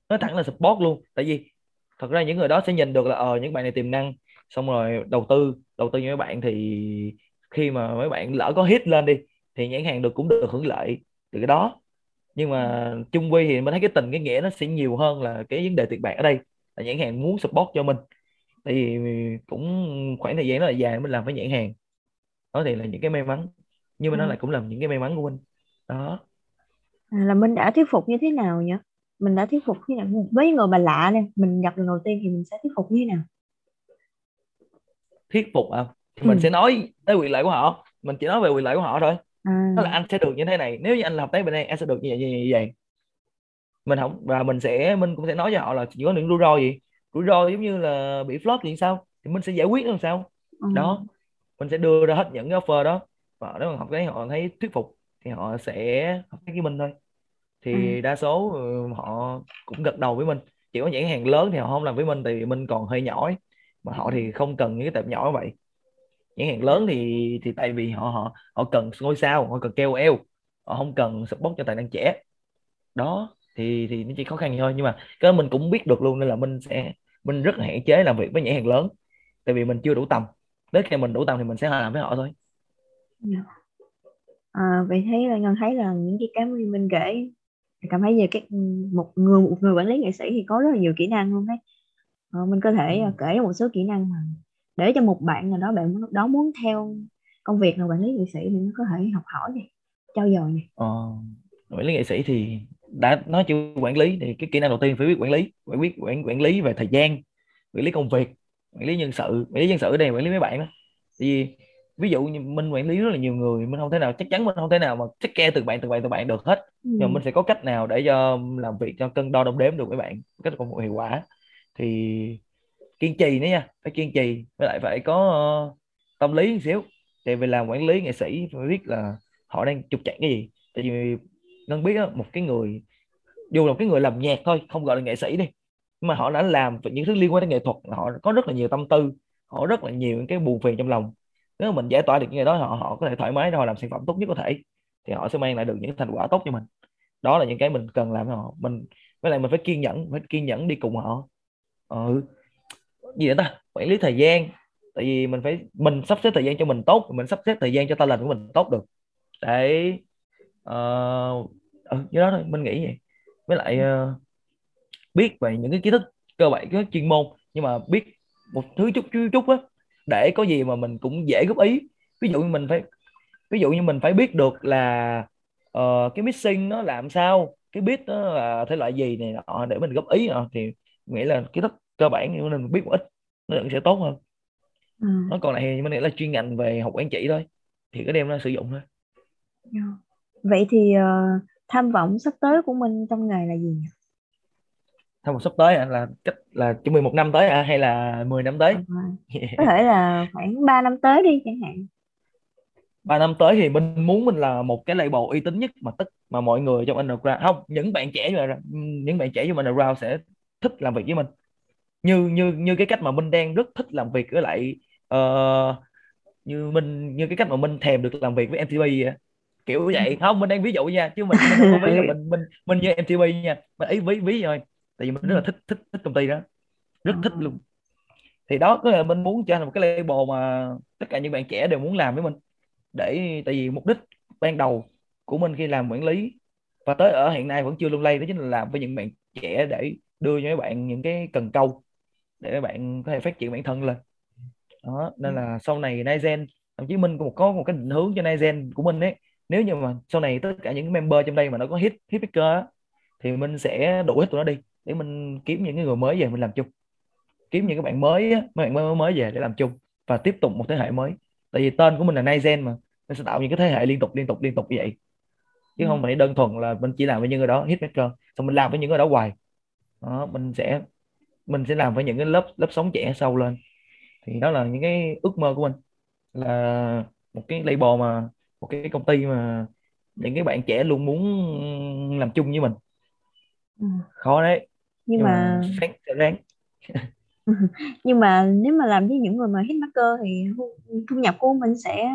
Nói thẳng là support luôn. Tại vì thật ra những người đó sẽ nhìn được là ờ uh, những bạn này tiềm năng xong rồi đầu tư đầu tư như mấy bạn thì khi mà mấy bạn lỡ có hit lên đi thì nhãn hàng được cũng được hưởng lợi từ cái đó. Nhưng mà chung quy thì mình thấy cái tình cái nghĩa nó sẽ nhiều hơn là cái vấn đề tiền bạc ở đây. Là nhãn hàng muốn support cho mình. Tại vì cũng khoảng thời gian rất là dài mình làm với nhãn hàng. Đó thì là những cái may mắn. Nhưng mà nó ừ. lại cũng là những cái may mắn của mình. Đó. À, là mình đã thuyết phục như thế nào nhỉ? Mình đã thuyết phục như nào? Với người mà lạ này mình gặp lần đầu tiên thì mình sẽ thuyết phục như thế nào? Thuyết phục à thì ừ. mình sẽ nói tới quyền lợi của họ mình chỉ nói về quyền lợi của họ thôi à. đó là anh sẽ được như thế này nếu như anh là hợp tác bên đây anh sẽ được như vậy như vậy, như vậy. mình không và mình sẽ mình cũng sẽ nói cho họ là chỉ có những rủi ro gì rủi ro giống như là bị flop thì sao thì mình sẽ giải quyết làm sao ừ. đó mình sẽ đưa ra hết những cái offer đó và nếu mà họ thấy họ thấy thuyết phục thì họ sẽ hợp tác với mình thôi thì ừ. đa số ừ, họ cũng gật đầu với mình chỉ có những hàng lớn thì họ không làm với mình thì mình còn hơi nhỏ ấy. mà họ thì không cần những cái tệp nhỏ như vậy những hàng lớn thì thì tại vì họ họ họ cần ngôi sao họ cần keo eo họ không cần support cho tài năng trẻ. Đó thì thì nó chỉ khó khăn thôi. Nhưng mà cái mình cũng biết được luôn nên là mình sẽ mình rất là hạn chế làm việc với nhãn hàng lớn. Tại vì mình chưa đủ tầm. Đến khi mình đủ tầm thì mình sẽ làm với họ thôi. Dạ. à, vậy thấy là ngân thấy là những cái cái mình kể cảm thấy về các một người một người quản lý nghệ sĩ thì có rất là nhiều kỹ năng luôn đấy. À, mình có thể ừ. kể một số kỹ năng mà để cho một bạn nào đó bạn đó muốn theo công việc là quản lý nghệ sĩ thì nó có thể học hỏi này trao dồi này ờ, quản lý nghệ sĩ thì đã nói chưa quản lý thì cái kỹ năng đầu tiên phải biết quản lý phải biết quản quản lý về thời gian quản lý công việc quản lý nhân sự. Quản lý nhân sự ở đây quản lý mấy bạn đó. Thì ví dụ như mình quản lý rất là nhiều người mình không thể nào chắc chắn mình không thể nào mà check care từng bạn từng bạn từng bạn được hết. Ừ. nhưng mình sẽ có cách nào để cho làm việc cho cân đo đong đếm được với bạn cách công hiệu quả. Thì kiên trì nữa nha phải kiên trì. Với lại phải có uh, tâm lý một xíu. Tại vì làm quản lý nghệ sĩ phải biết là họ đang trục chặt cái gì. Tại vì ngân biết đó, một cái người dù là một cái người làm nhạc thôi không gọi là nghệ sĩ đi nhưng mà họ đã làm những thứ liên quan đến nghệ thuật họ có rất là nhiều tâm tư họ rất là nhiều những cái buồn phiền trong lòng. Nếu mà mình giải tỏa được những cái đó họ họ có thể thoải mái họ làm sản phẩm tốt nhất có thể thì họ sẽ mang lại được những thành quả tốt cho mình. Đó là những cái mình cần làm cho họ. Mình với lại mình phải kiên nhẫn phải kiên nhẫn đi cùng họ. Ừ gì nữa ta? Quản lý thời gian. Tại vì mình phải mình sắp xếp thời gian cho mình tốt mình sắp xếp thời gian cho talent của mình tốt được. Để uh, ờ, ừ, như đó thôi mình nghĩ vậy. Với lại uh, biết về những cái kiến thức cơ bản cái chuyên môn nhưng mà biết một thứ chút chút chút á để có gì mà mình cũng dễ góp ý. Ví dụ như mình phải ví dụ như mình phải biết được là uh, cái mixing nó làm sao cái beat nó là thể loại gì này nọ để mình góp ý nọ thì nghĩ là kiến thức cơ bản thì mình biết một ít nó sẽ tốt hơn. Ừ. nó còn lại thì mình nghĩ là chuyên ngành về học quản trị thôi thì cái đem nó sử dụng thôi. Yeah. Dạ. vậy thì uh, tham vọng sắp tới của mình trong nghề là gì nhỉ? Tham vọng sắp tới à, là cách là chuẩn bị một năm tới à, hay là 10 năm tới? Có thể là khoảng 3 năm tới đi chẳng hạn. Ba năm tới thì mình muốn mình là một cái label uy tín nhất mà tất mà mọi người trong underground không những bạn trẻ mà những bạn trẻ trong underground sẽ thích làm việc với mình như như như cái cách mà mình đang rất thích làm việc với lại uh, như mình như cái cách mà mình thèm được làm việc với MTV vậy kiểu vậy. Không mình đang ví dụ nha chứ mình ví là mình mình mình như MTV nha. Mình ý ví ví rồi tại vì mình rất là thích thích thích công ty đó. Rất thích luôn. Thì đó có là mình muốn trở thành một cái label mà tất cả những bạn trẻ đều muốn làm với mình để tại vì mục đích ban đầu của mình khi làm quản lý và tới ở hiện nay vẫn chưa lung lay đó chính là làm với những bạn trẻ để đưa cho mấy bạn những cái cần câu để các bạn có thể phát triển bản thân lên. Đó nên là sau này Naizen thậm chí mình một có một cái định hướng cho Naizen của mình ấy. Nếu như mà sau này tất cả những member trong đây mà nó có hit hit picker thì mình sẽ đuổi hết tụi nó đi để mình kiếm những cái người mới về mình làm chung. Kiếm những cái bạn mới mấy bạn mới mới về để làm chung và tiếp tục một thế hệ mới. Tại vì tên của mình là Naizen mà nó sẽ tạo những cái thế hệ liên tục liên tục liên tục như vậy. Chứ ừ. không phải đơn thuần là mình chỉ làm với những người đó hitmaker xong mình làm với những người đó hoài. Đó, mình sẽ mình sẽ làm với những cái lớp lớp sống trẻ sâu lên. Thì đó là những cái ước mơ của mình là một cái label mà một cái công ty mà những cái bạn trẻ luôn muốn làm chung với mình. Ừ. khó đấy nhưng, nhưng mà sáng sẽ ráng. Nhưng mà nếu mà làm với những người mà hitmaker thì thu nhập của mình sẽ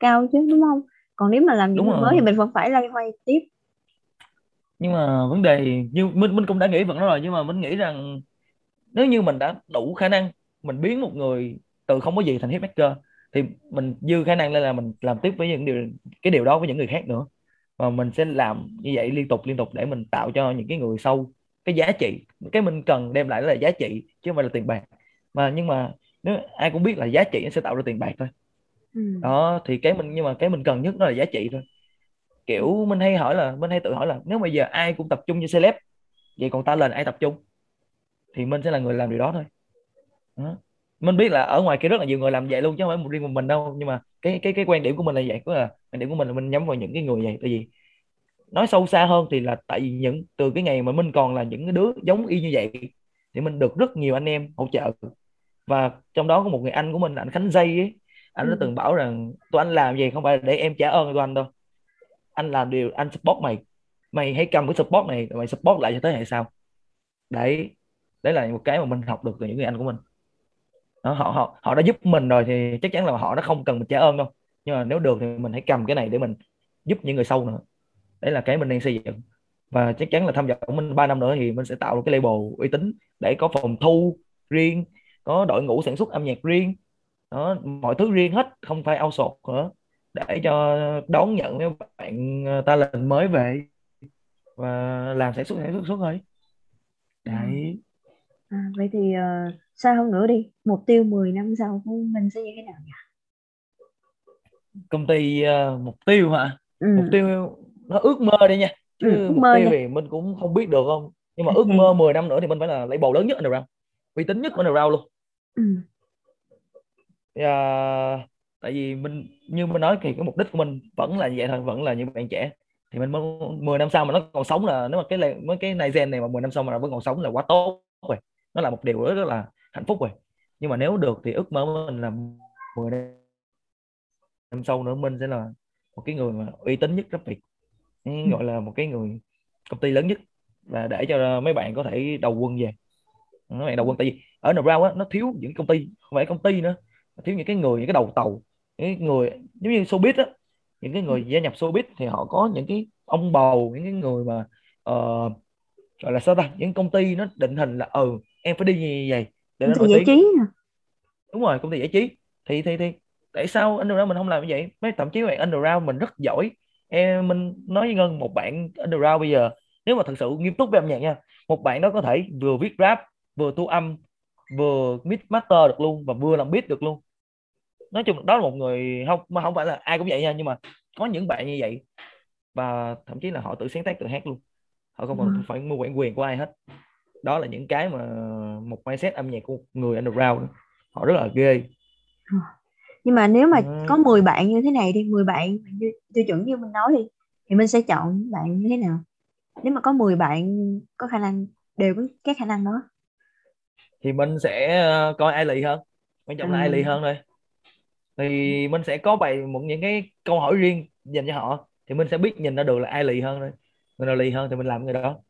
cao chứ đúng không? Còn nếu mà làm những người mới thì mình vẫn phải loay hoay tiếp. Nhưng mà vấn đề như mình mình cũng đã nghĩ vẫn đó rồi nhưng mà mình nghĩ rằng nếu như mình đã đủ khả năng mình biến một người từ không có gì thành hitmaker thì mình dư khả năng lên là mình làm tiếp với những điều cái điều đó với những người khác nữa. Và mình sẽ làm như vậy liên tục liên tục để mình tạo cho những cái người sâu cái giá trị. Cái mình cần đem lại là giá trị chứ không phải là tiền bạc. Mà nhưng mà nếu ai cũng biết là giá trị nó sẽ tạo ra tiền bạc thôi. Ừ. đó thì cái mình nhưng mà cái mình cần nhất đó là giá trị thôi. Kiểu mình hay hỏi là mình hay tự hỏi là nếu bây giờ ai cũng tập trung như celeb vậy còn ta lên ai tập trung thì mình sẽ là người làm điều đó thôi. Đó. mình biết là ở ngoài kia rất là nhiều người làm vậy luôn chứ không phải một riêng một mình đâu. Nhưng mà cái cái cái quan điểm của mình là vậy có là quan điểm của mình là mình nhắm vào những cái người vậy. Tại vì nói sâu xa hơn thì là tại vì những từ cái ngày mà mình còn là những cái đứa giống y như vậy thì mình được rất nhiều anh em hỗ trợ. Và trong đó có một người anh của mình là anh Khánh Dây ấy. Anh ừ. đã từng bảo rằng tụi anh làm gì không phải để em trả ơn tụi anh đâu. Anh làm điều anh support mày. Mày hãy cầm cái support này mày support lại cho thế hệ sau. Đấy đấy là một cái mà mình học được từ những người anh của mình. Đó, họ họ họ đã giúp mình rồi thì chắc chắn là họ đã không cần mình trả ơn đâu. Nhưng mà nếu được thì mình hãy cầm cái này để mình giúp những người sau nữa. Đấy là cái mình đang xây dựng. Và chắc chắn là tham gia của mình 3 năm nữa thì mình sẽ tạo được cái label uy tín để có phòng thu riêng có đội ngũ sản xuất âm nhạc riêng. Đó mọi thứ riêng hết không phải outsource nữa. Để cho đón nhận mấy bạn ờ, ta lần mới về và làm sản xuất sản xuất xuất thôi. Đấy. à, vậy thì uh, sao hơn nữa đi? Mục tiêu 10 năm sau của mình sẽ như thế nào nhỉ? Công ty uh, mục tiêu hả? Ừ. mục tiêu nó ước mơ đi nha chứ ừ, mục tiêu thì mình cũng không biết được không? Nhưng mà ước mơ 10 năm nữa thì mình phải là lấy bầu lớn nhất underground uy tín nhất underground luôn. Ừ. uh, tại vì mình như mình nói thì cái mục đích của mình vẫn là vậy thôi vẫn là những bạn trẻ. Thì mình muốn 10 năm sau mà nó còn sống là nếu mà cái mấy cái này gen này mà 10 năm sau mà nó vẫn còn sống là quá tốt rồi nó là một điều rất, là hạnh phúc rồi. Nhưng mà nếu được thì ước mơ của mình là 10 năm sau nữa mình sẽ là một cái người mà uy tín nhất rất Việt ừ. gọi là một cái người công ty lớn nhất và để cho mấy bạn có thể đầu quân về. Mấy bạn đầu quân tại vì ở Brown á nó thiếu những công ty không phải công ty nữa thiếu những cái người những cái đầu tàu những người giống như showbiz á những cái người gia nhập showbiz thì họ có những cái ông bầu những cái người mà uh, gọi là sao ta những công ty nó định hình là ừ em phải đi như vậy để nó nổi tiếng. đúng rồi công ty giải trí. Thì thì thì tại sao underground mình không làm như vậy? Mấy thậm chí bạn underground mình rất giỏi. Em mình nói với ngân một bạn underground bây giờ nếu mà thật sự nghiêm túc với âm nhạc nha một bạn đó có thể vừa viết rap vừa thu âm vừa mix master được luôn và vừa làm beat được luôn. Nói chung đó là một người không mà không phải là ai cũng vậy nha nhưng mà có những bạn như vậy và thậm chí là họ tự sáng tác tự hát luôn. Họ không còn ừ. phải mua bản quyền của ai hết đó là những cái mà một mindset âm nhạc của người underground họ rất là ghê. Ờ. nhưng mà nếu mà ừ. có 10 bạn như thế này đi 10 bạn như tiêu chuẩn như mình nói đi thì mình sẽ chọn bạn như thế nào? Nếu mà có 10 bạn có khả năng đều có cái khả năng đó. Thì mình sẽ ờ, coi ai lì hơn. Quan trọng là ai lì hơn thôi. Thì mình sẽ có bài một những cái câu hỏi riêng dành cho họ thì mình sẽ biết nhìn ra được là ai lì hơn thôi. Người nào lì hơn thì mình làm người đó. ừ.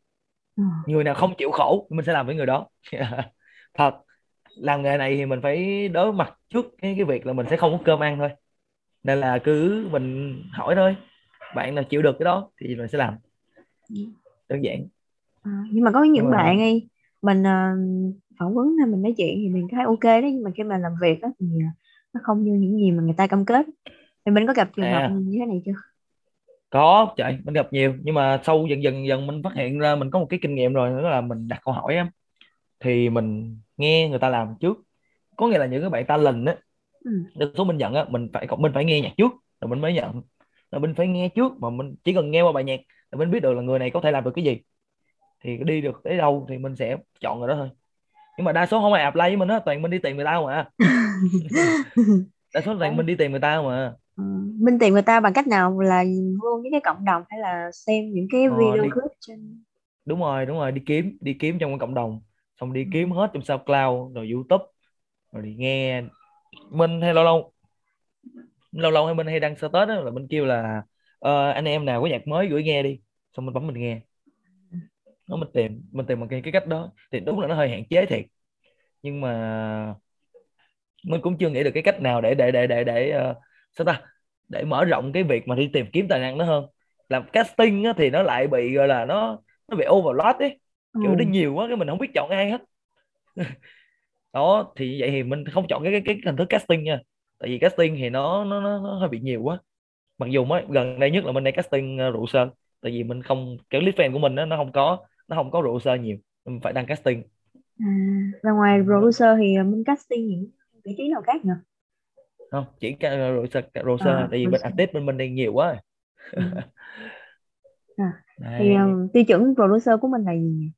Người nào không chịu khổ mình sẽ làm với người đó. Thật làm nghề này thì mình phải đối mặt trước cái cái việc là mình sẽ không có cơm ăn thôi. Nên là cứ mình hỏi thôi bạn nào chịu được cái đó thì mình sẽ làm. Ừ. đơn giản. À, nhưng mà có những nhưng bạn ấy mình uh, phỏng vấn hay mình nói chuyện thì mình thấy ok đấy nhưng mà khi mà làm việc đó, thì nó không như những gì mà người ta cam kết. Thì mình có gặp trường hợp à. như thế này chưa có trời mình gặp nhiều nhưng mà sau dần dần dần mình phát hiện ra mình có một cái kinh nghiệm rồi đó là mình đặt câu hỏi á thì mình nghe người ta làm trước. Có nghĩa là những cái bạn ta lình á ừ. số mình nhận á mình phải mình phải nghe nhạc trước rồi mình mới nhận. Rồi mình phải nghe trước mà mình chỉ cần nghe qua bài nhạc là mình biết được là người này có thể làm được cái gì. Thì đi được tới đâu thì mình sẽ chọn người đó thôi. Nhưng mà đa số không ai apply với mình á toàn mình đi tìm người ta mà đa số toàn mình đi tìm người ta mà ừ. mình tìm người ta bằng cách nào là vô những cái cộng đồng hay là xem những cái ờ, video đi... clip trên? Đúng rồi đúng rồi đi kiếm đi kiếm trong cái cộng đồng. Xong đi ừ. kiếm hết trong SoundCloud rồi YouTube rồi đi nghe mình hay lâu lâu lâu lâu hay mình hay đăng status đó là mình kêu là uh, anh em nào có nhạc mới gửi nghe đi. Xong mình bấm mình nghe. Nó mình tìm mình tìm bằng cái, cái cách đó. Thì đúng là nó hơi hạn chế thiệt. Nhưng mà mình cũng chưa nghĩ được cái cách nào để để để để để uh, sao ta? Để mở rộng cái việc mà đi tìm kiếm tài năng đó hơn. Làm casting á, thì nó lại bị gọi là nó nó bị overload ấy. Kiểu ừ. nó nhiều quá cái mình không biết chọn ai hết. Đó thì vậy thì mình không chọn cái cái, cái hình thức casting nha. Tại vì casting thì nó nó nó, nó hơi bị nhiều quá. Mặc dù mới gần đây nhất là mình đang casting uh, rượu sơn. Tại vì mình không cái list fan của mình đó, nó không có nó không có producer nhiều. Mình phải đăng casting. À, và ngoài producer thì mình casting những vị trí nào khác nữa không chỉ cả producer, producer à, tại vì bên artist bên mình đang nhiều quá ừ. à, thì um, tiêu chuẩn producer của mình là gì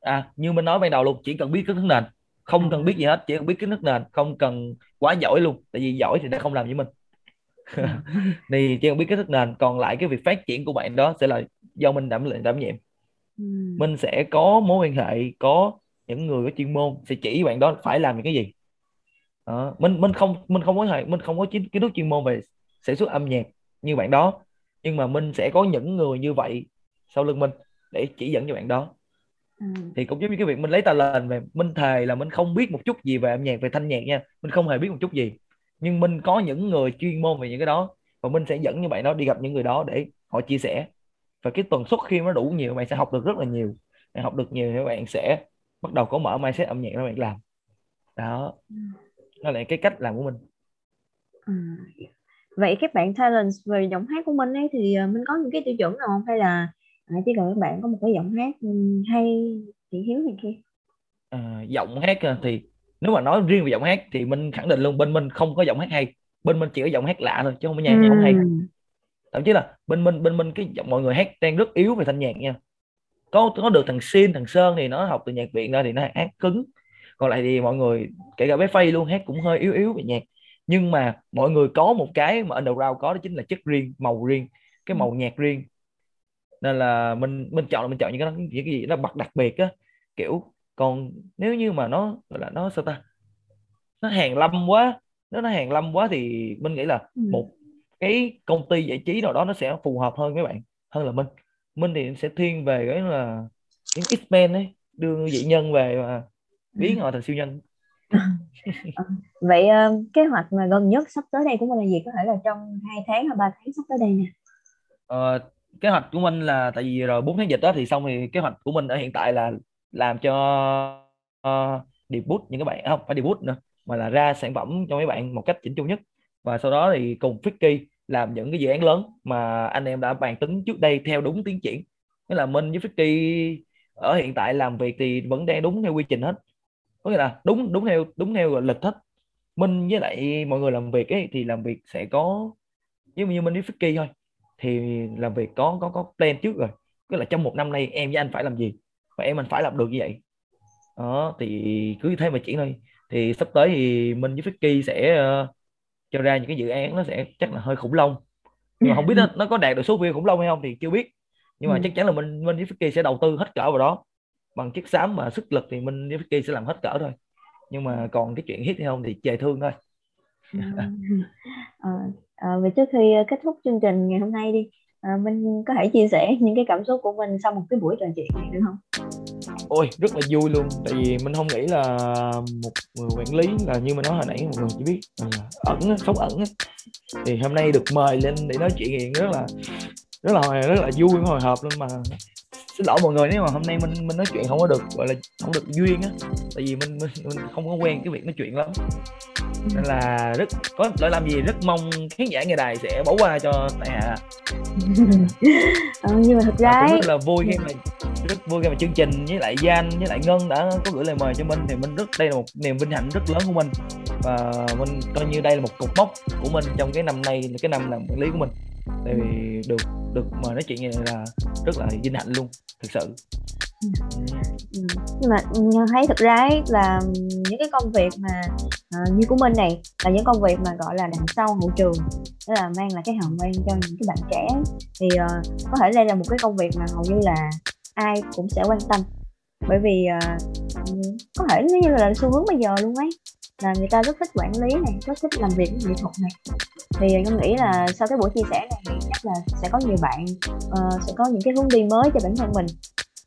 à như mình nói ban đầu luôn chỉ cần biết kiến thức nền không à. cần biết gì hết chỉ cần biết kiến thức nền không cần quá giỏi luôn tại vì giỏi thì nó không làm với mình à. thì chỉ cần biết kiến thức nền còn lại cái việc phát triển của bạn đó sẽ là do mình đảm đảm nhiệm Ừ. mình sẽ có mối quan hệ có những người có chuyên môn sẽ chỉ bạn đó phải làm những cái gì đó. mình mình không mình không có hệ mình không có kiến kiến thức chuyên môn về sản xuất âm nhạc như bạn đó. Nhưng mà mình sẽ có những người như vậy sau lưng mình để chỉ dẫn cho bạn đó. Ừ. thì cũng giống như cái việc mình lấy tà lệnh về minh thề là mình không biết một chút gì về âm nhạc về thanh nhạc nha. Mình không hề biết một chút gì. Nhưng mình có những người chuyên môn về những cái đó và mình sẽ dẫn như bạn đó đi gặp những người đó để họ chia sẻ. Và cái tần suất khi nó đủ nhiều bạn sẽ học được rất là nhiều. Bạn học được nhiều thì bạn sẽ bắt đầu có mở mindset âm nhạc đó bạn làm. Đó. Ừ. đó là cái cách làm của mình. À. vậy các bạn talent về giọng hát của mình ấy thì ờ, mình có những cái tiêu chuẩn nào không? Hay là à, chỉ cần các bạn có một cái giọng hát ừ, hay thị hiếu này kia? À, giọng hát thì nếu mà nói riêng về giọng hát thì mình khẳng định luôn bên mình không có giọng hát hay. Bên mình chỉ có giọng hát lạ thôi chứ không có nhạc ừ. không hay. Thậm chí là bên mình bên mình cái mọi người hát đang rất yếu về thanh nhạc nha. Có có được thằng Sin thằng Sơn thì nó học từ nhạc viện ra thì nó hát cứng còn lại thì mọi người kể cả bé Phay luôn hát cũng hơi yếu yếu về nhạc nhưng mà mọi người có một cái mà underground có đó chính là chất riêng màu riêng cái màu nhạc riêng. Nên là mình mình chọn là mình chọn những cái những cái gì nó bật đặc biệt á kiểu còn nếu như mà nó gọi là nó sao ta? Nó hàng lâm quá nếu nó hàng lâm quá thì mình nghĩ là ừ. một cái công ty giải trí nào đó nó sẽ phù hợp hơn với bạn hơn là minh minh thì sẽ thiên về cái là những X-Men ấy đưa dị nhân về và biến họ thành siêu nhân. Vậy uh, kế hoạch mà gần nhất sắp tới đây của mình là gì? Có thể là trong hai tháng hoặc ba tháng sắp tới đây nè. Uh, kế hoạch của mình là tại vì rồi 4 tháng dịch đó thì xong thì kế hoạch của mình ở hiện tại là làm cho uh, debut những cái bạn không phải debut nữa mà là ra sản phẩm cho mấy bạn một cách chỉnh chu nhất. Và sau đó thì cùng Ficky làm những cái dự án lớn mà anh em đã bàn tính trước đây theo đúng tiến triển. Nghĩa là Minh với Ficky ở hiện tại làm việc thì vẫn đang đúng theo quy trình hết có nghĩa là đúng đúng theo đúng theo lịch hết. Minh với lại mọi người làm việc ấy thì làm việc sẽ có giống như Minh với Ficky thôi. Thì làm việc có có có plan trước rồi. Tức là trong một năm nay em với anh phải làm gì? Và em mình phải làm được như vậy. Đó thì cứ thế mà chuyển thôi. Thì sắp tới thì Minh với Ficky sẽ uh, cho ra những cái dự án nó sẽ chắc là hơi khủng long. Nhưng mà không biết nó, nó có đạt được số view khủng long hay không thì chưa biết. Nhưng mà ừ. chắc chắn là mình mình với Ficky sẽ đầu tư hết cỡ vào đó bằng chiếc xám mà sức lực thì mình với Ficky sẽ làm hết cỡ thôi. Nhưng mà còn cái chuyện hit hay không thì chề thương thôi. À, à, vậy trước khi kết thúc chương trình ngày hôm nay đi à, mình có thể chia sẻ những cái cảm xúc của mình sau một cái buổi trò chuyện này được không? Ôi rất là vui luôn. Tại vì mình không nghĩ là một người quản lý là như mình nói hồi nãy một người chỉ biết ẩn sống ẩn thì hôm nay được mời lên để nói chuyện hiện rất là rất là hồi rất là vui hồi hộp luôn mà. Xin lỗi mọi người nếu mà hôm nay mình mình nói chuyện không có được gọi là không được duyên á tại vì mình, mình mình không có quen cái việc nói chuyện lắm. Nên là rất có lỗi làm gì rất mong khán giả nghe đài sẽ bỏ qua cho tại hạ. Ừ, nhưng mà thực ra ấy... rất là vui khi mà rất vui khi mà chương trình với lại Gian với lại Ngân đã có gửi lời mời cho mình thì mình rất đây là một niềm vinh hạnh rất lớn của mình và mình coi như đây là một cột mốc của mình trong cái năm nay cái năm làm quản lý của mình tại vì được được mời nói chuyện như này là rất là vinh hạnh luôn thực sự ừ. ừ. nhưng mà nhân thấy thực ra ấy là những cái công việc mà uh, như của mình này là những công việc mà gọi là đằng sau hậu trường tức là mang lại cái hào quang cho những cái bạn trẻ thì uh, có thể đây là một cái công việc mà hầu như là ai cũng sẽ quan tâm bởi vì uh, có thể nó như là xu hướng bây giờ luôn ấy là người ta rất thích quản lý này rất thích làm việc với nghệ thuật này. Thì em nghĩ là sau cái buổi chia sẻ này thì chắc là sẽ có nhiều bạn uh, sẽ có những cái hướng đi mới cho bản thân mình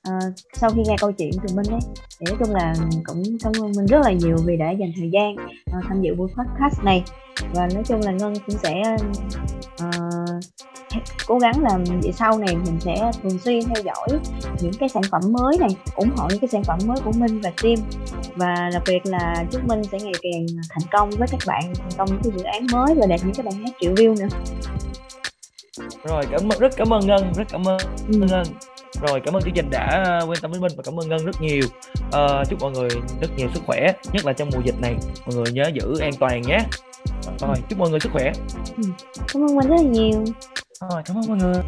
uh, sau khi nghe câu chuyện từ minh ấy thì nói chung là cũng cảm ơn minh rất là nhiều vì đã dành thời gian uh, tham dự buổi podcast này. Và nói chung là ngân cũng sẽ uh, cố gắng làm vậy sau này mình sẽ thường xuyên theo dõi những cái sản phẩm mới này ủng hộ những cái sản phẩm mới của Minh và team. Và đặc biệt là chúc Minh sẽ ngày càng thành công với các bạn thành công những cái dự án mới và đạt những cái bài hát triệu view nữa. Rồi cảm ơn rất cảm ơn Ngân rất cảm ơn ừ. Ngân rồi cảm ơn chương trình đã quan tâm đến mình và cảm ơn ngân rất nhiều. Uh, chúc mọi người rất nhiều sức khỏe nhất là trong mùa dịch này. Mọi người nhớ giữ an toàn nhé. Rồi chúc mọi người sức khỏe. Ừ. cảm ơn mình rất là nhiều. Rồi cảm ơn mọi người